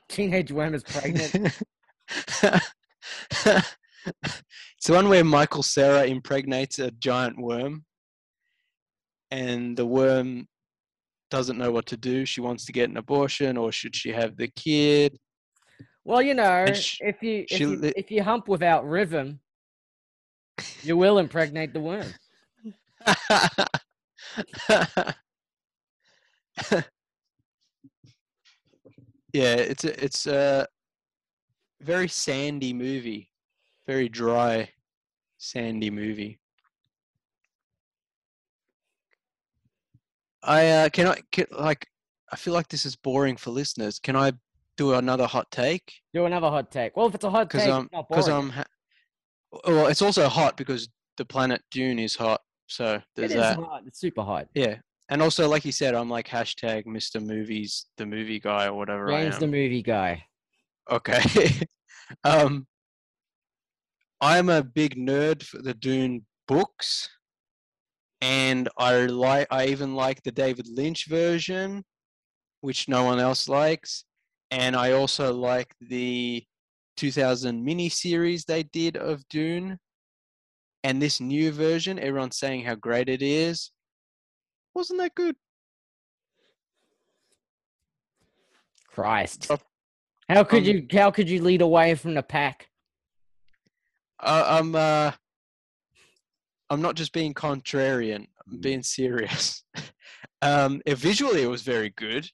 teenage worm is pregnant? it's the one where Michael Cera impregnates a giant worm, and the worm doesn't know what to do. She wants to get an abortion, or should she have the kid? well, you know, sh- if you if she you, if you hump without rhythm, you will impregnate the worm. yeah, it's a, it's uh very sandy movie, very dry, sandy movie. I uh, can I can, like I feel like this is boring for listeners. Can I do another hot take? Do another hot take. Well, if it's a hot take, Because I'm it's not because boring. I'm ha- well, it's also hot because the planet Dune is hot. So there's is that. hot. It's super hot. Yeah, and also like you said, I'm like hashtag Mr. Movies, the movie guy or whatever I James am. the movie guy. Okay. um, I'm a big nerd for the Dune books, and I like. I even like the David Lynch version, which no one else likes, and I also like the 2000 mini series they did of Dune. And this new version, everyone's saying how great it is. Wasn't that good? Christ. How could um, you how could you lead away from the pack? Uh, I'm uh, I'm not just being contrarian. I'm being serious. um, it, visually, it was very good,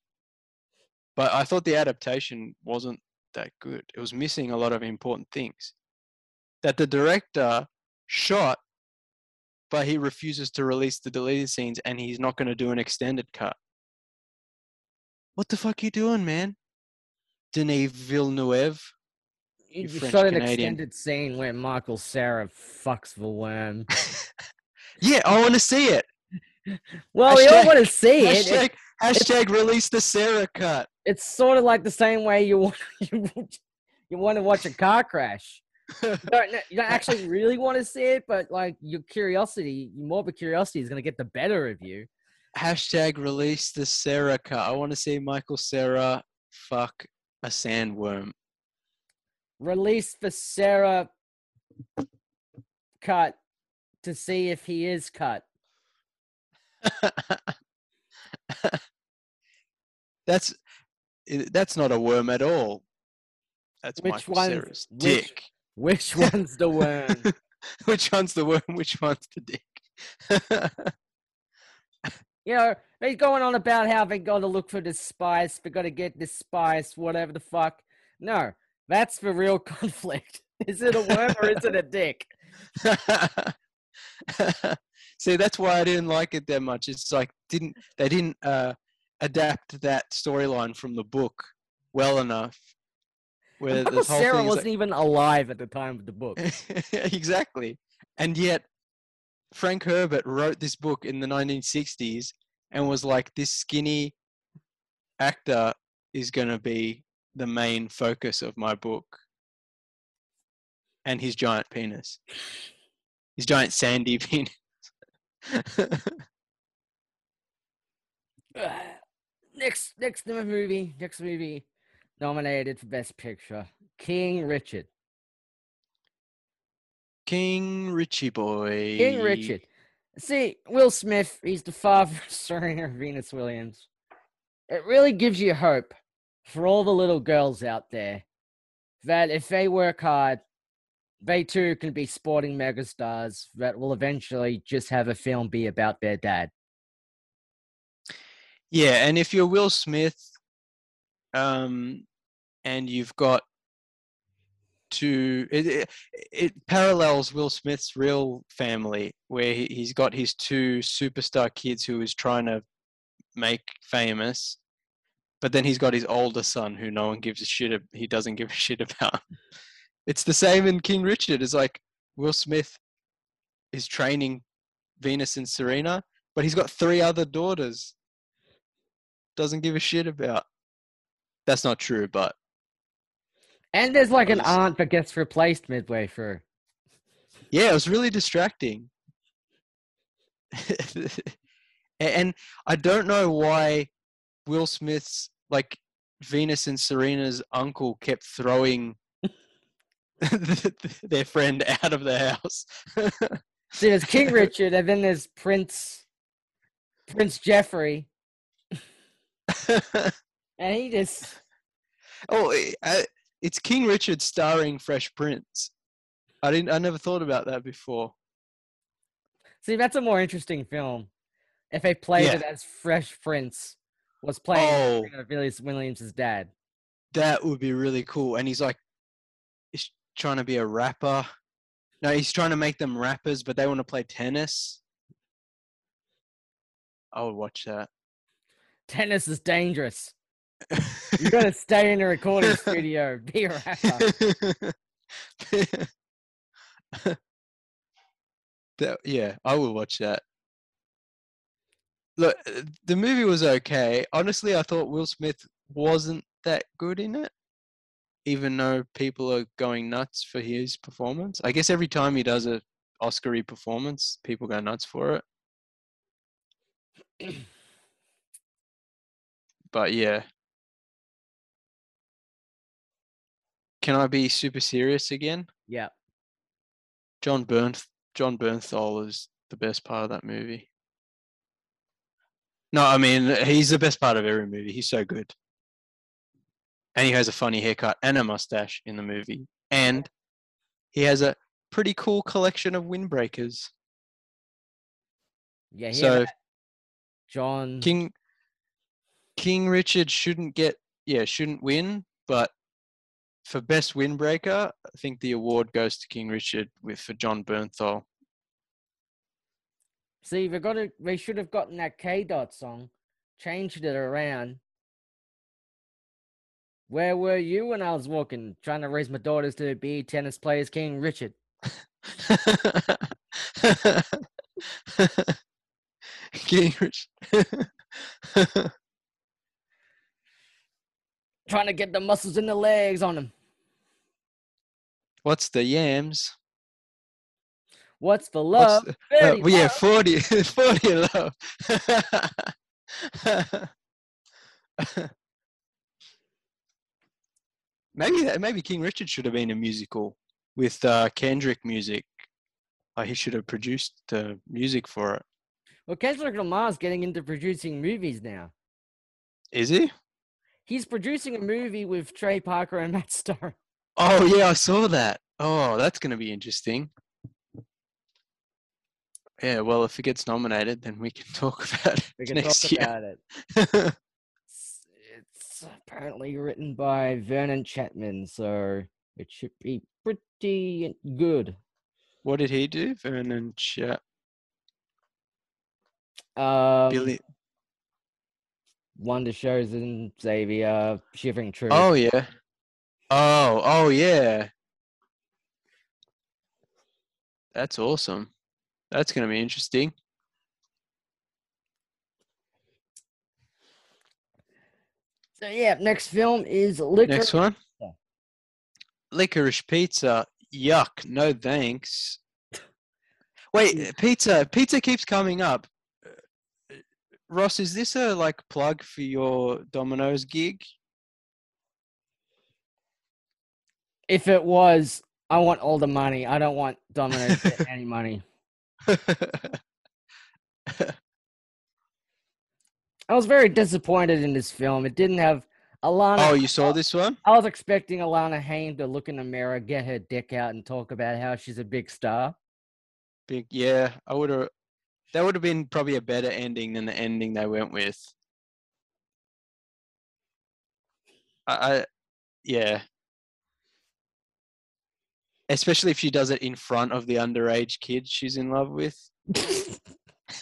but I thought the adaptation wasn't that good. It was missing a lot of important things that the director shot, but he refuses to release the deleted scenes, and he's not going to do an extended cut. What the fuck you doing, man? Denis Villeneuve. You shot an extended scene where Michael Cera fucks the worm. yeah, I want to see it. Well, we all want to see it. Hashtag, It- hashtag release the Cera cut. It's sort of like the same way you want you, you want to watch a car crash. You don't, you don't actually really want to see it, but like your curiosity, your morbid curiosity is going to get the better of you. Hashtag release the Cera cut. I want to see Michael Cera fuck a sandworm. Release the Cera cut to see if he is cut. that's that's not a worm at all. That's Which Michael Cera's dick. Which one's the worm? which one's the worm? Which one's the dick? you know, they're going on about how they got to look for this spice, they got to get this spice, whatever the fuck. No, that's the real conflict. Is it a worm or is it a dick? See, that's why I didn't like it that much. It's like didn't they didn't uh, adapt that storyline from the book well enough. Where this whole Cera thing wasn't even alive at the time of the book. exactly, and yet Frank Herbert wrote this book in the 1960s and was like, "This skinny actor is going to be the main focus of my book," and his giant penis, his giant sandy penis. next, next movie, next movie nominated for Best Picture, King Richard. King Richie boy. King Richard. See, Will Smith, he's the father of Serena Venus Williams. It really gives you hope for all the little girls out there that if they work hard, they too can be sporting megastars that will eventually just have a film be about their dad. Yeah, and if you're Will Smith, um, and you've got to it, it, it parallels Will Smith's real family, where he, he's got his two superstar kids who he's trying to make famous, but then he's got his older son who no one gives a shit. He doesn't give a shit about. It's the same in King Richard. It's like Will Smith is training Venus and Serena, but he's got three other daughters. Doesn't give a shit about. That's not true, but And there's like an aunt that gets replaced midway through. yeah, it was really distracting. And I don't know why Will Smith's like Venus and Serena's uncle kept throwing their friend out of the house. See, there's King Richard, and then there's Prince Prince Jeffrey, and he just oh, i- it's King Richard starring Fresh Prince. I didn't. I never thought about that before. see that's a more interesting film. If they played Yeah. it as Fresh Prince was playing Oh. Williams' dad. That would be really cool. And he's like he's trying to be a rapper. No, he's trying to make them rappers, but they want to play tennis. I would watch that. Tennis is dangerous. You gotta stay in a recording studio, be a rapper. That- yeah, I will watch that. Look, uh, the movie was okay. Honestly, I thought Will Smith wasn't that good in it, even though people are going nuts for his performance. I guess every time he does a Oscar-y performance, people go nuts for it. But yeah. Can I be super serious again? Yeah. John Bernth John Bernthal is the best part of that movie. No, I mean he's the best part of every movie. He's so good. And he has a funny haircut and a mustache in the movie. And he has a pretty cool collection of windbreakers. Yeah, he So John King King Richard shouldn't get yeah, shouldn't win, but for best windbreaker, I think the award goes to King Richard with for John Bernthal. See, we got to we should have gotten that K dot song, changed it around. Where were you when I was walking, trying to raise my daughters to be tennis players, King Richard? King Richard. Trying to get the muscles in the legs on them. What's the yams? What's the What's love? the- uh, Very yeah, love. 40, 40 love. maybe that, maybe King Richard should have been a musical with uh, Kendrick music. Like he should have produced the music for it. Well, Kendrick Lamar's getting into producing movies now. Is he? He's producing a movie with Trey Parker and Matt Stone. Oh yeah, I saw that. Oh, that's going to be interesting. Yeah, well, if it gets nominated, then we can talk about it We can next talk year. about it. It's, it's apparently written by Vernon Chatman, so it should be pretty good. what did he do? Vernon Chat. Um, Billy. Wonder Showzen and Xavier, Shivering Truth. Oh yeah. Oh, oh yeah. That's awesome. That's going to be interesting. So yeah, next film is Liquor. Next one. Yeah. Licorice pizza. Yuck. No thanks. Wait, pizza. Pizza keeps coming up. Uh, Ross, is this a like plug for your Domino's gig? If it was, I want all the money. I don't want Domino's to get any money. I was very disappointed in this film. It didn't have Alana. oh, you saw this one? I was expecting Alana Haim to look in the mirror, get her dick out, and talk about how she's a big star. Big, yeah. I would have. That would have been probably a better ending than the ending they went with. I, I yeah. Especially if she does it in front of the underage kid she's in love with.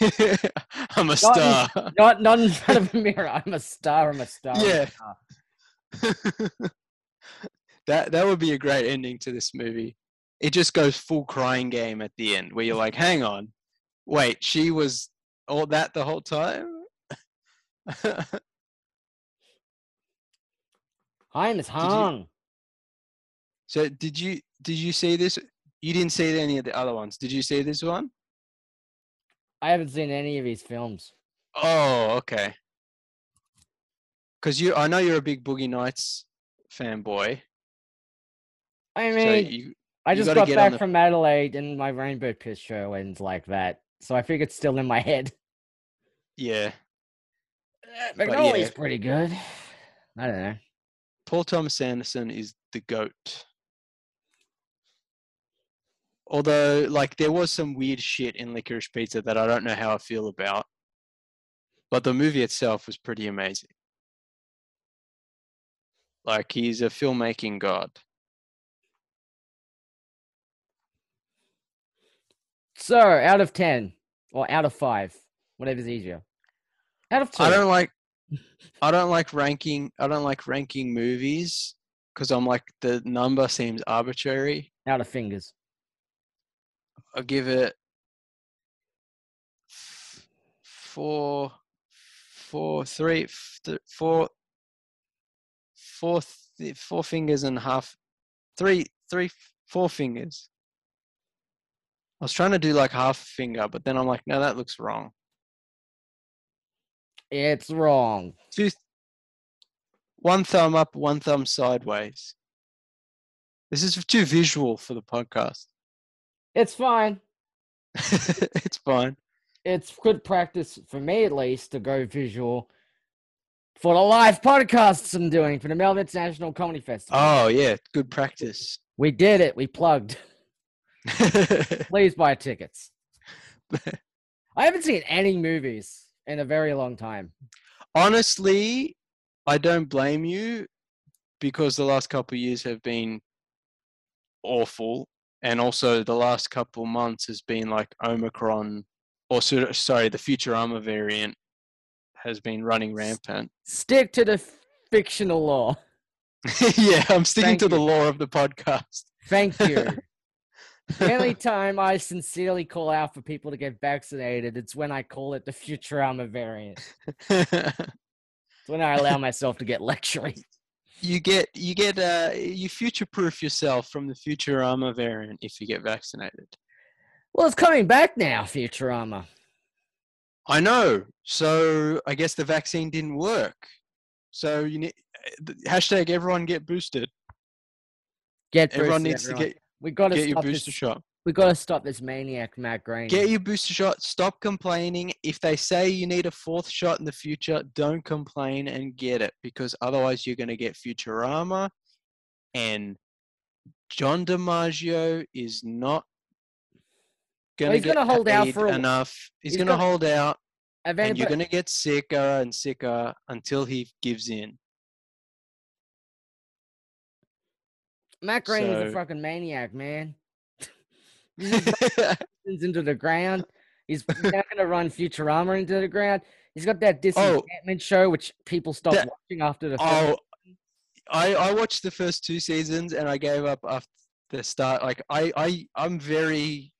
I'm a Not in- star. not not in front of a mirror. I'm a star. I'm a star. A Yeah. star. that that would be a great ending to this movie. It just goes full crying game at the end, where you're like, "Hang on, wait, she was all that the whole time." You- hung. So did you did you see this? You didn't see any of the other ones. Did you see this one? I haven't seen any of his films. Oh, okay. Because you, I know you're a big Boogie Nights fanboy. I So mean, you, I just got back the- from Adelaide, and my Rainbow Piss show ends like that. So I think it's still in my head. yeah. Uh, Magnolia's yeah. pretty good. I don't know. Paul Thomas Anderson is the goat. Although, like, there was some weird shit in Licorice Pizza that I don't know how I feel about. But the movie itself was pretty amazing. Like, he's a filmmaking god. So, out of 10 or out of 5, whatever's easier. Out of 2. I don't like I don't like ranking I don't like ranking movies cuz I'm like the number seems arbitrary. Out of fingers. I'll give it four, four, three, th- four, four, th- four fingers and a half, three, three, four fingers. I was trying to do like half a finger, but then I'm like, no, that looks wrong. It's wrong. Two, one thumb up, one thumb sideways. This is too visual for the podcast. It's fine. it's fine. It's good practice for me, at least, to go visual for the live podcasts I'm doing for the Melbourne International Comedy Festival. Oh yeah, good practice. we did it. We plugged. Please buy tickets. I haven't seen any movies in a very long time. Honestly, I don't blame you because the last couple of years have been awful, and also the last couple months has been like Omicron, or sorry, the Futurama variant has been running rampant. Stick to the fictional law. yeah, I'm sticking Thank to the law of the podcast. Thank you. the only time I sincerely call out for people to get vaccinated, it's when I call it the Futurama variant. It's when I allow myself to get lecturing. You get you get uh you future proof yourself from the Futurama variant if you get vaccinated. Well, it's coming back now, Futurama. I know. So I guess the vaccine didn't work. So you need hashtag everyone get boosted. Get Everyone boosted, needs to get We got to get your booster this. shot. We got to stop this maniac, Matt Groening. Get your booster shot. Stop complaining. If they say you need a fourth shot in the future, don't complain and get it because otherwise you're going to get Futurama. And John DiMaggio is not going he's to get gonna hold out for enough. He's, he's going to hold out, If and you're going to get sicker and sicker until he gives in. Matt Groening is a fucking maniac, man. Into the ground. He's now going to run Futurama into the ground. He's got that disenchantment show, which people stopped Oh. That- watching after the. first- Oh, I I watched the first two seasons and I gave up after the start. Like I I I'm very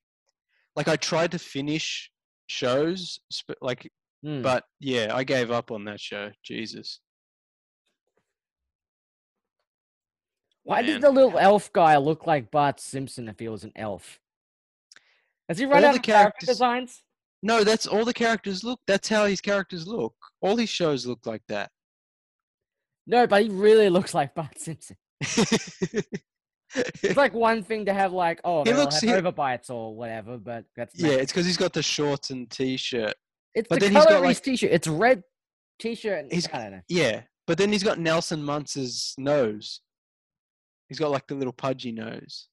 like I tried to finish shows, like Hmm. but yeah, I gave up on that show. Jesus. Why man. did the little elf guy look like Bart Simpson if he was an elf? Has he run All out the of character designs? No, that's all the characters look. That's how his characters look. All his shows look like that. No, but he really looks like Bart Simpson. It's like one thing to have like, oh, He looks- have he- overbites or whatever, but that's yeah, it's because he's got the shorts and t-shirt. it's but the then he's color got, of his like- t-shirt. It's red t-shirt. And, He's- I don't know. Yeah, but then he's got Nelson Muntz's nose. He's got like the little pudgy nose.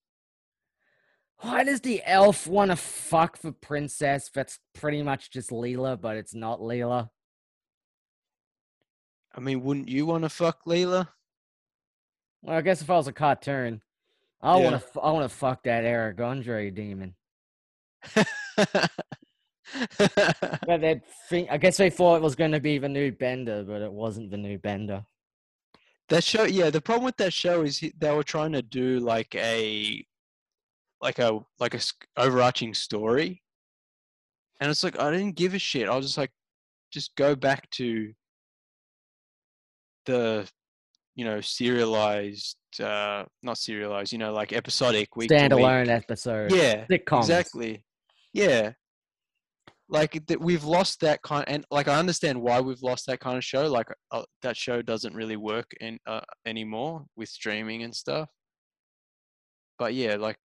Why does the elf want to fuck the princess? That's pretty much just Leela, but it's not Leela. I mean, wouldn't you want to fuck Leela? Well, I guess if I was a cartoon, I Yeah. want to. I want to fuck that Eric Andre demon. But they think, I guess they thought it was going to be the new Bender, but it wasn't the new Bender. that show, yeah. The problem with that show is they were trying to do like a, like a like a overarching story, and it's like I didn't give a shit. I was just like, just go back to the, you know, serialized, uh not serialized, you know, like episodic week week. Standalone episode. Yeah, Sitcoms. exactly. Yeah, like that we've lost that kind, and like I understand why we've lost that kind of show. Like uh, that show doesn't really work in uh, anymore with streaming and stuff. But yeah, like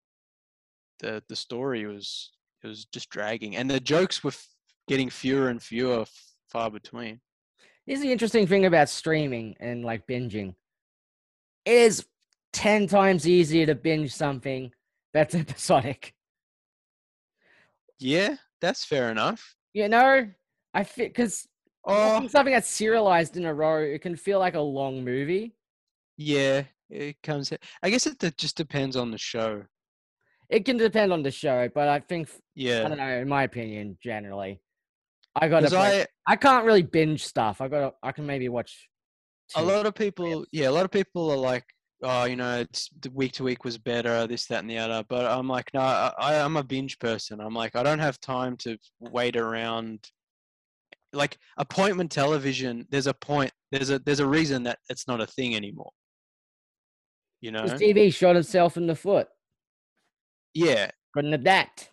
the the story was it was just dragging, and the jokes were f- getting fewer and fewer, f- far between. Here's the interesting thing about streaming and like binging. It is 10 times easier to binge something that's episodic. Yeah, that's fair enough. You know? I feel because Oh, something that's serialized in a row, it can feel like a long movie. yeah, it comes. I guess it just depends on the show. It can depend on the show, but I think yeah, I don't know. In my opinion, generally, I got to. I, I can't really binge stuff. I got. I can maybe watch. a lot of people, yeah, a lot of people are like, oh, you know, it's the week to week was better, this, that, and the other. But I'm like, no, I, I'm a binge person. I'm like, I don't have time to wait around. Like appointment television, there's a point, there's a there's a reason that it's not a thing anymore. You know? TV shot itself in the foot. Yeah, Couldn't adapt.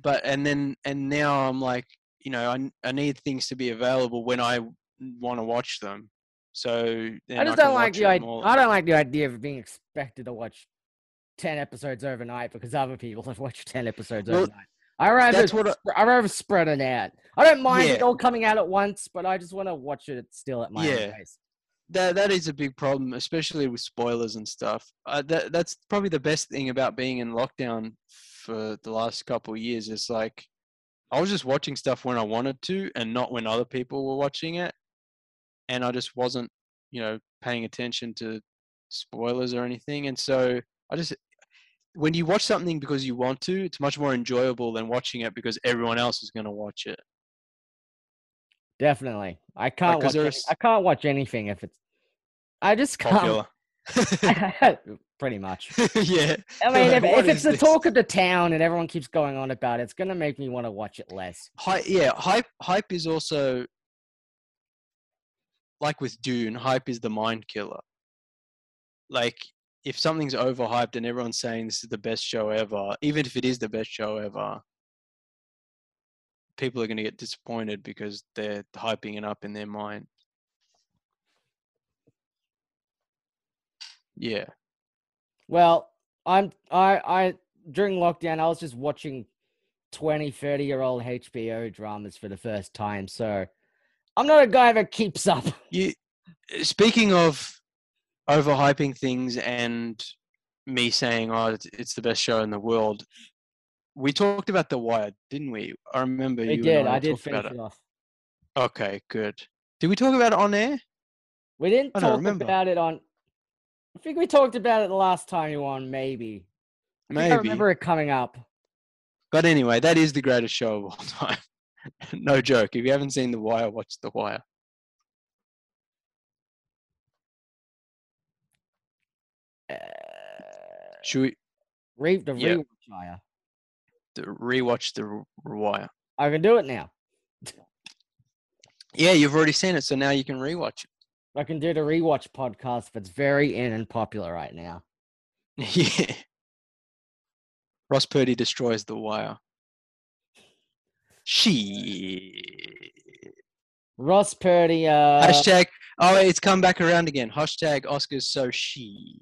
but and then and now I'm like, you know, i, I need things to be available when I want to watch them. So I just can don't like the idea. I don't like the idea of being expected to watch ten episodes overnight because other people have watched ten episodes Well, overnight. I rather that's what I- I rather spread it out. I don't mind it all coming out at once, but I just want to watch it still at my own pace. That that is a big problem, especially with spoilers and stuff. Uh, that that's probably the best thing about being in lockdown for the last couple of years. Is like I was just watching stuff when I wanted to, and not when other people were watching it, and I just wasn't, you know, paying attention to spoilers or anything. And so I just when you watch something because you want to, it's much more enjoyable than watching it because everyone else is going to watch it. Definitely, I can't watch. there's- I can't watch anything if it's. I just can't. Pretty much. yeah. I mean, if, if it's the this? talk of the town and everyone keeps going on about it, it's gonna make me want to watch it less. hype yeah hype hype is also like with dune hype is the mind killer like if something's overhyped and everyone's saying this is the best show ever even if it is the best show ever people are going to get disappointed because they're hyping it up in their mind yeah Well, I'm I I during lockdown I was just watching 20, 30 year old HBO dramas for the first time, so I'm not a guy that keeps up. You speaking of overhyping things and me saying, "Oh, it's, it's the best show in the world." We talked about The Wire, didn't we? I remember We you. did. I, I did finish about it off. Okay, good. Did we talk about it on air? We didn't I talk about it on. I think we talked about it the last time you were on. Maybe. I think I Maybe. remember it coming up. But anyway, that is the greatest show of all time. no joke. If you haven't seen The Wire, watch The Wire. Uh, Should we re- the rewatch Aya. D- rewatch The Wire? I can do it now. Yeah, you've already seen it, so now you can rewatch it. I can do the rewatch podcast that's very in and popular right now. yeah. Ross Purdy destroys The Wire. She. Ross Purdy. Uh, Hashtag. Oh, it's come back around again. Hashtag Oscars so she.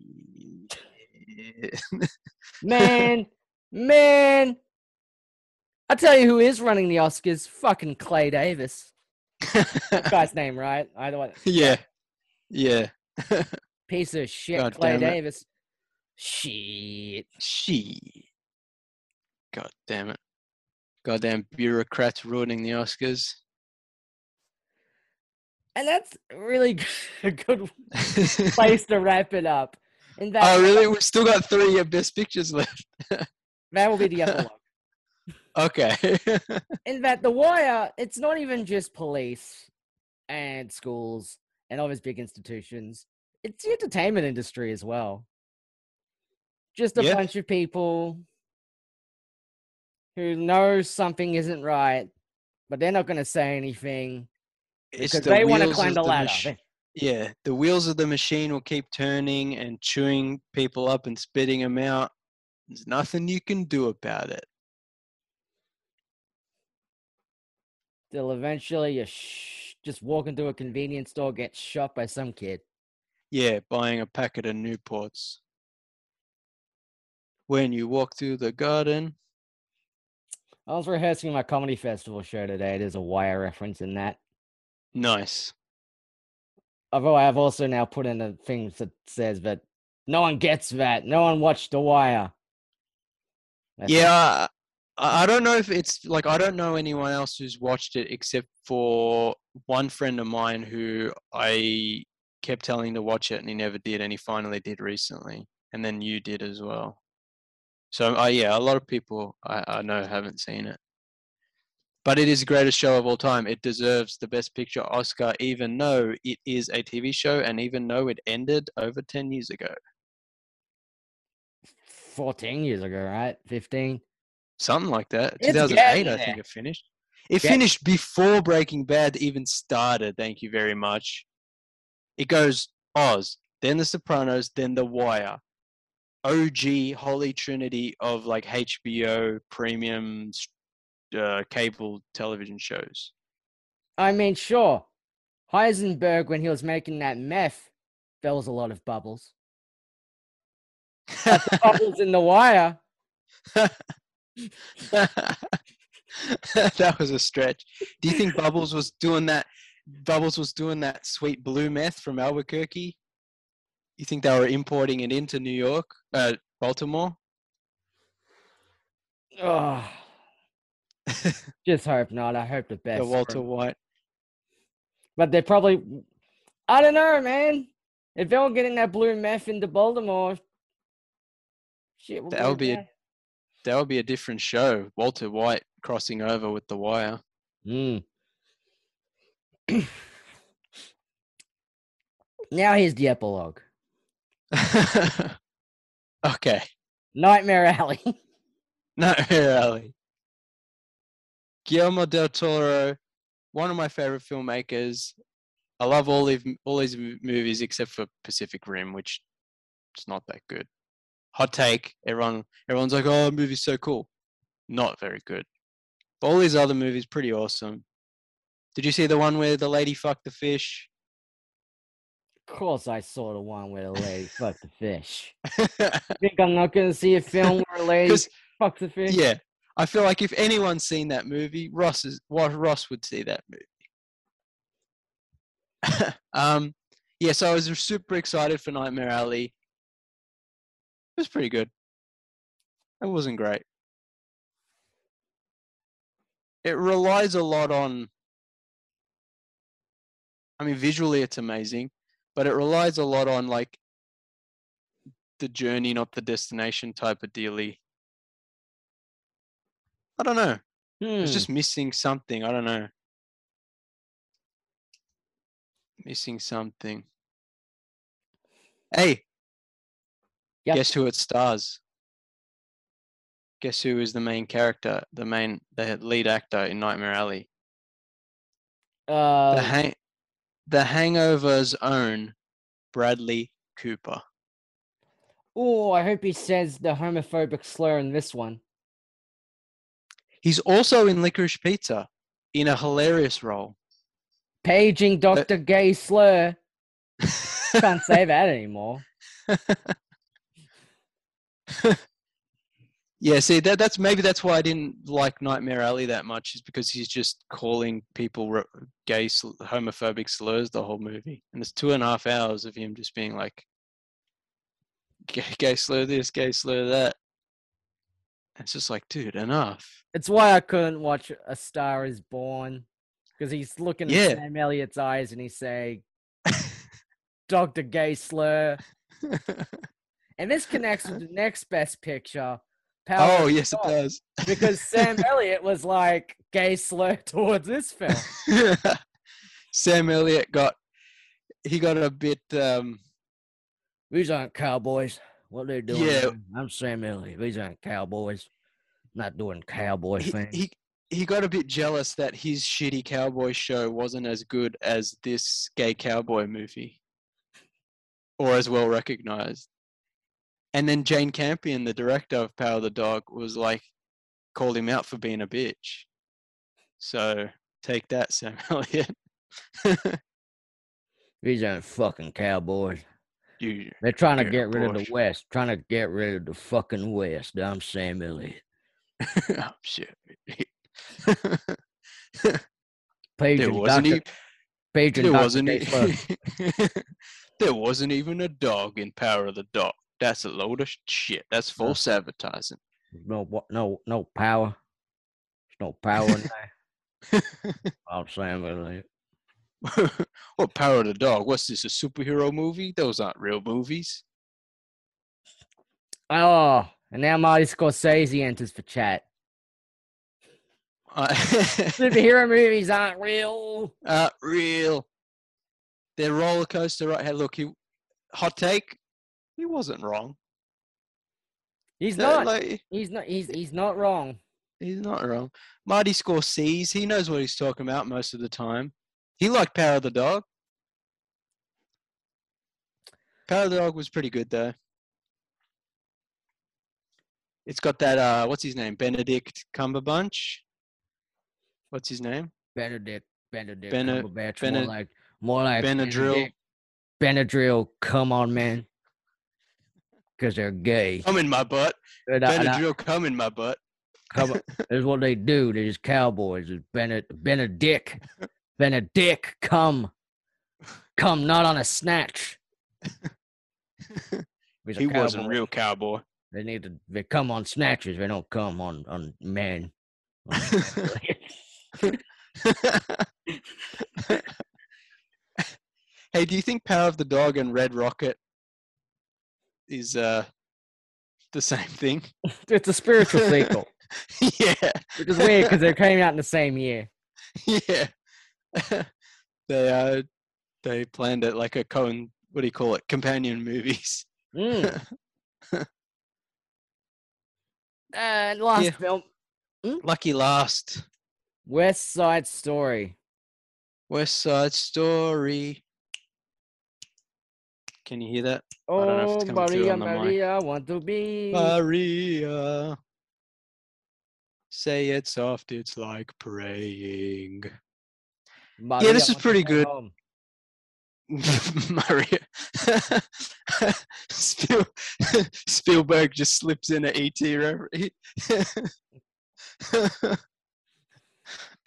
man, man. I tell you who is running the Oscars. Fucking Clay Davis. That guy's name, right? Either way. yeah. Yeah. Piece of shit, God Clay it. Davis. Shit. She. God damn it. Goddamn bureaucrats ruining the Oscars. And that's really a good place to wrap it up. In fact, oh, really? We've still got three best pictures left. that will be the epilogue. Okay. In fact, The Wire, it's not even just police and schools and all these big institutions. It's the entertainment industry as well. Just a Yeah. bunch of people who know something isn't right, but they're not going to say anything It's because the they want to climb of the ladder. mach- yeah, the wheels of the machine will keep turning and chewing people up and spitting them out. There's nothing you can do about it. They'll eventually you sh- just walk into a convenience store, get shot by some kid. Yeah, buying a packet of Newports. When you walk through the garden. I was rehearsing my comedy festival show today. There's a wire reference in that. Nice. Although I have also now put in a thing that says that no one gets that. No one watched The Wire. That's- Yeah, I, don't know if it's like I don't know anyone else who's watched it except for one friend of mine who I kept telling to watch it and he never did, and he finally did recently, and then you did as well. So uh, yeah, a lot of people I, I know haven't seen it. But it is the greatest show of all time. It deserves the Best Picture Oscar, even though it is a TV show and even though it ended over 10 years ago. 14 years ago, right? 15. Something like that. It's 2008, I think it finished. It Get- finished before Breaking Bad even started. Thank you very much. It goes Oz, then The Sopranos, then The Wire. OG Holy Trinity of like HBO premium uh, cable television shows. I mean, sure. Heisenberg, when he was making that meth, there was a lot of bubbles. Bubbles in the wire. that was a stretch. Do you think Bubbles was doing that? Bubbles was doing that sweet blue meth from Albuquerque. You think they were importing it into New York, uh, Baltimore? Oh, just hope not. I hope the best. the Walter. White. But they probably, I don't know, man. If they were getting that blue meth into Baltimore, shit, we'll That would be a-. That would be a different show. Walter White crossing over with The Wire. Mm. now here's the epilogue. okay. Nightmare Alley. Nightmare Alley. Guillermo del Toro, one of my favorite filmmakers. I love all these all these movies except for Pacific Rim, which is not that good. Hot take. Everyone everyone's like, "Oh, the movie's so cool." Not very good. But all these other movies pretty awesome. Did you see the one where the lady fucked the fish? of course, I saw the one where the lady fucked the fish. Think I'm not gonna see a film where a lady fucks the fish? yeah, I feel like if anyone's seen that movie, Ross is what Ross would see that movie. um, yeah, so I was super excited for Nightmare Alley. It was pretty good. It wasn't great. It relies a lot on. I mean, visually it's amazing, but it relies a lot on like the journey, not the destination type of dealy. I don't know. It's Hmm. just missing something. I don't know. Missing something. Hey, Yep. guess who it stars? Guess who is the main character, the main, the lead actor in Nightmare Alley? uh, The hang, the Hangover's own Bradley Cooper. oh, I hope he says the homophobic slur in this one. He's also in Licorice Pizza, in a hilarious role. Paging Dr. Gay Slur. Can't say that anymore. Yeah, see that that's maybe that's why I didn't like Nightmare Alley that much is because he's just calling people gay sl- homophobic slurs the whole movie, and it's two and a half hours of him just being like, gay, gay slur this, gay slur that. It's just like, dude, enough. It's why I couldn't watch A Star Is Born because he's looking Yeah. at Sam Elliott's eyes and he's saying, "Dr. Gay Slur." And this connects with the next best picture. Power oh of yes, it does. Because Sam Elliott was like gay slur towards this film. Sam Elliott got he got a bit um These aren't cowboys. What they're doing? Yeah. I'm Sam Elliott. These aren't cowboys. Not doing cowboy he, things. he he got a bit jealous that his shitty cowboy show wasn't as good as this gay cowboy movie or as well recognized. And then Jane Campion, the director of Power of the Dog, was like called him out for being a bitch. So take that, Sam Elliott. These aren't fucking cowboys. you They're trying to get rid of the West. Trying to get rid of the fucking West. I'm Sam Elliott. oh shit. Page there wasn't e- Page there wasn't Gay e- there wasn't even a dog in Power of the Dog. That's a load of shit. That's false advertising. no what no no power. There's no power in there. I'm Sam Elliott. what Power of the Dog? What's this? A superhero movie? Those aren't real movies. Oh, And now Marty Scorsese enters for chat. Uh, Superhero movies aren't real. uh, real. Their roller coaster right. Hey, look, he hot take. He wasn't wrong. He's No, not. like, He's not. He's he's not wrong. he's not wrong. Marty Scorsese, he knows what he's talking about most of the time. He liked Power of the Dog. Power of the Dog was pretty good though. It's got that uh what's his name? Benedict Cumberbatch. What's his name? Benedict. Benedict. Bene- Cumberbatch, Bene- more like more like Benadryl. Benedict. Benadryl. Come on, man. Because they're gay. Come in my butt. And I- and I- Benadryl come in my butt. Come. That's what they do. Just cowboys. It's Bened- Benedict. Benedict, come. Come, not on a snatch. He's a he wasn't cowboy. real cowboy. They need to. They come on snatches. They don't come on on men. hey, do you think Power of the Dog and Red Rocket is uh the same thing? it's a spiritual sequel, yeah, which is weird because they came out in the same year. yeah. they uh they planned it like a Cohen. What do you call it? Companion movies. Mm. and last Yeah. film, Lucky Last. West Side Story. West Side Story. Can you hear that? I don't know if Oh, it's coming through Maria, on the mic. Maria, want to be. Maria. Say it soft, it's like praying. Maria this is pretty good. Maria. Spiel, Spielberg just slips in an ET reference.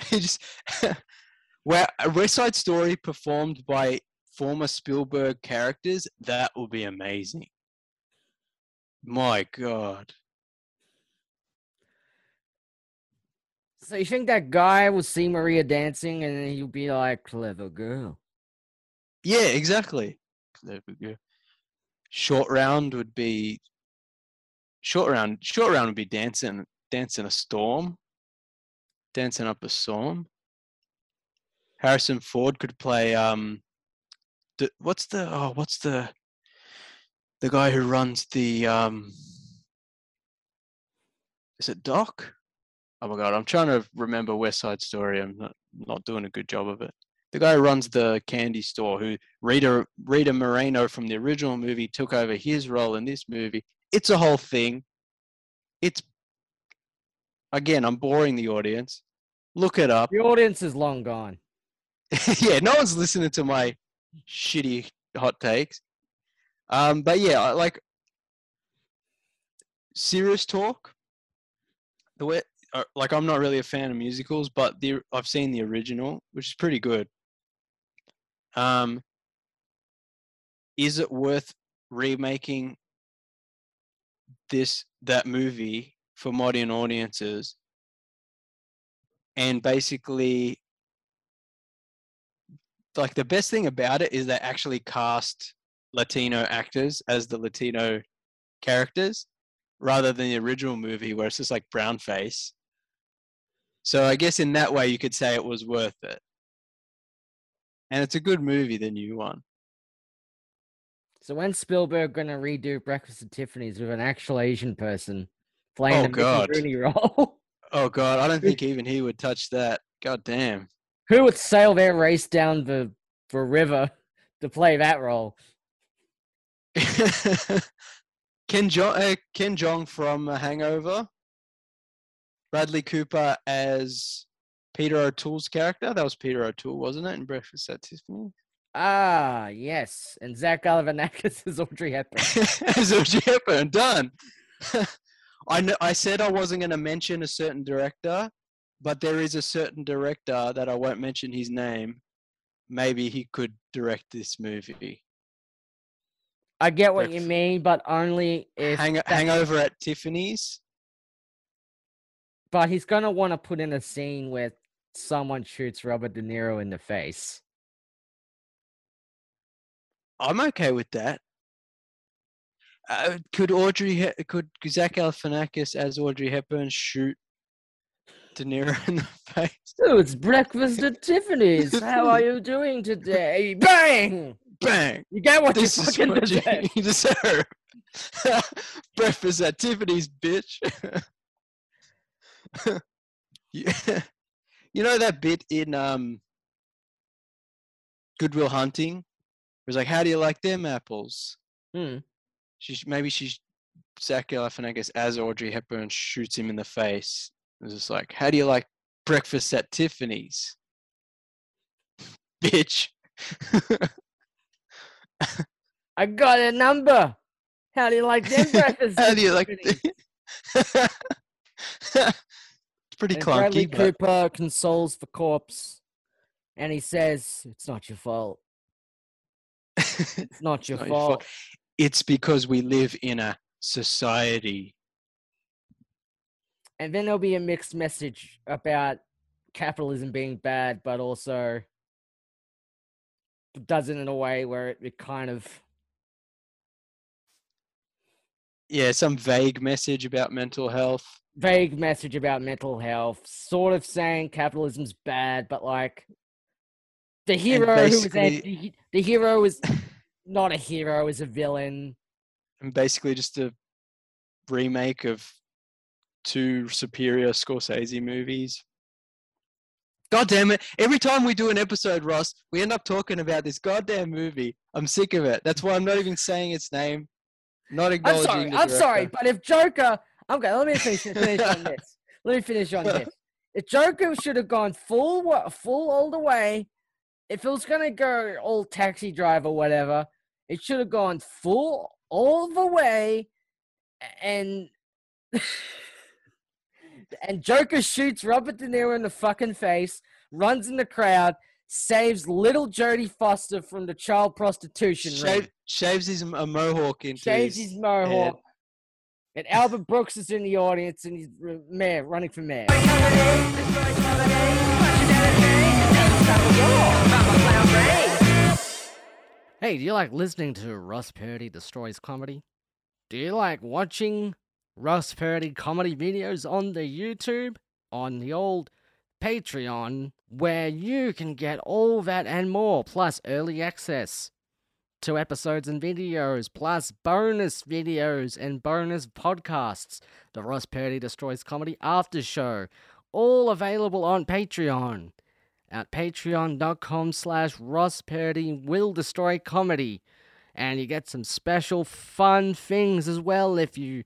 he just. Well, a West Side Story performed by former Spielberg characters, that would be amazing. My God. So you think that guy will see Maria dancing and he'll be like, clever girl. Yeah, exactly. Clever girl. Short round would be short round. Short round would be dancing, dancing a storm, dancing up a storm. Harrison Ford could play. Um, the, what's the oh, what's the the guy who runs the um? Is it Doc? Oh my god, I'm trying to remember West Side Story. I'm not not doing a good job of it the guy who runs the candy store who Rita Rita Moreno from the original movie took over his role in this movie. It's a whole thing. It's again, I'm boring the audience. Look it up. The audience is long gone. yeah, no one's listening to my shitty hot takes. Um, but yeah, like serious talk. The way, uh, like, I'm not really a fan of musicals, but the I've seen the original, which is pretty good. Um, is it worth remaking this that movie for modern audiences? And basically, like the best thing about it is they actually cast Latino actors as the Latino characters rather than the original movie where it's just like brown face. So I guess in that way you could say it was worth it. And it's a good movie, the new one. So when's Spielberg gonna redo Breakfast at Tiffany's with an actual Asian person playing Oh, the Mickey. Rooney role? Oh god, I don't think even he would touch that. God damn. Who would sail their race down the, the river to play that role? Ken Jeong, uh, Ken Jeong from uh, Hangover. Bradley Cooper as Peter O'Toole's character. That was Peter O'Toole, wasn't it? In Breakfast at Tiffany. Ah, yes. And Zach Galifianakis is Audrey Hepburn. as Audrey Hepburn. Done. I know. I said I wasn't going to mention a certain director, but there is a certain director that I won't mention his name. Maybe he could direct this movie. I get what you mean, but only if. Hang, that- hangover at Tiffany's. But he's gonna want to put in a scene where someone shoots Robert De Niro in the face. I'm okay with that. Uh, could Audrey, could Zach Galifianakis as Audrey Hepburn shoot De Niro in the face? Oh, it's breakfast at Tiffany's. How are you doing today? Bang! Bang! You get what This you is fucking what deserve. you deserve. Breakfast at Tiffany's, bitch. you, you know that bit in um Good Will Hunting? It was like, "How do you like them apples?" Hmm. She sh- maybe she's Zach Galifianakis as Audrey Hepburn shoots him in the face. It's just like, "How do you like breakfast at Tiffany's?" Bitch. I got a number. How do you like them breakfast? How do you like? It's pretty And Bradley clunky, but Cooper consoles the corpse, and he says, "It's not your fault. It's not your not your fault." fault. it's because we live in a society. And then there'll be a mixed message about capitalism being bad, but also does it in a way where it, it kind of Yeah, some vague message about mental health. vague message about mental health, sort of saying capitalism's bad, but like the hero who was anti- the hero is not a hero, is a villain. and basically just a remake of two superior Scorsese movies. God damn it. Every time we do an episode, Ross, we end up talking about this goddamn movie. I'm sick of it. That's why I'm not even saying its name. Not I'm acknowledging sorry, the I'm sorry, but if Joker, okay, let me finish, finish on this. Let me finish on this. If Joker should have gone full, full all the way, if it was gonna go all taxi driver, whatever, it should have gone full all the way, and and Joker shoots Robert De Niro in the fucking face, runs in the crowd, saves little Jodie Foster from the child prostitution ring shaves his a mohawk into shaves his, his mohawk. And Albert Brooks is in the audience and he's uh, mayor, running for mayor. Hey, do you like listening to Ross Purdy Destroys Comedy? Do you like watching Ross Purdy comedy videos on the YouTube, on the old Patreon, where you can get all that and more, plus early access to episodes and videos, plus bonus videos and bonus podcasts. The Ross Purdy Destroys Comedy After Show, all available on Patreon at patreon.com slash Ross Purdy Will Destroy Comedy. And you get some special fun things as well if you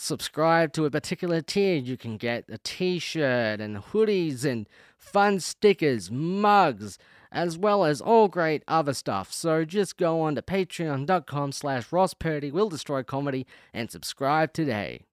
subscribe to a particular tier. You can get a t-shirt and hoodies and fun stickers, mugs, as well as all great other stuff. So just go on to patreon.com slash Ross Purdy Will Destroy Comedy and subscribe today.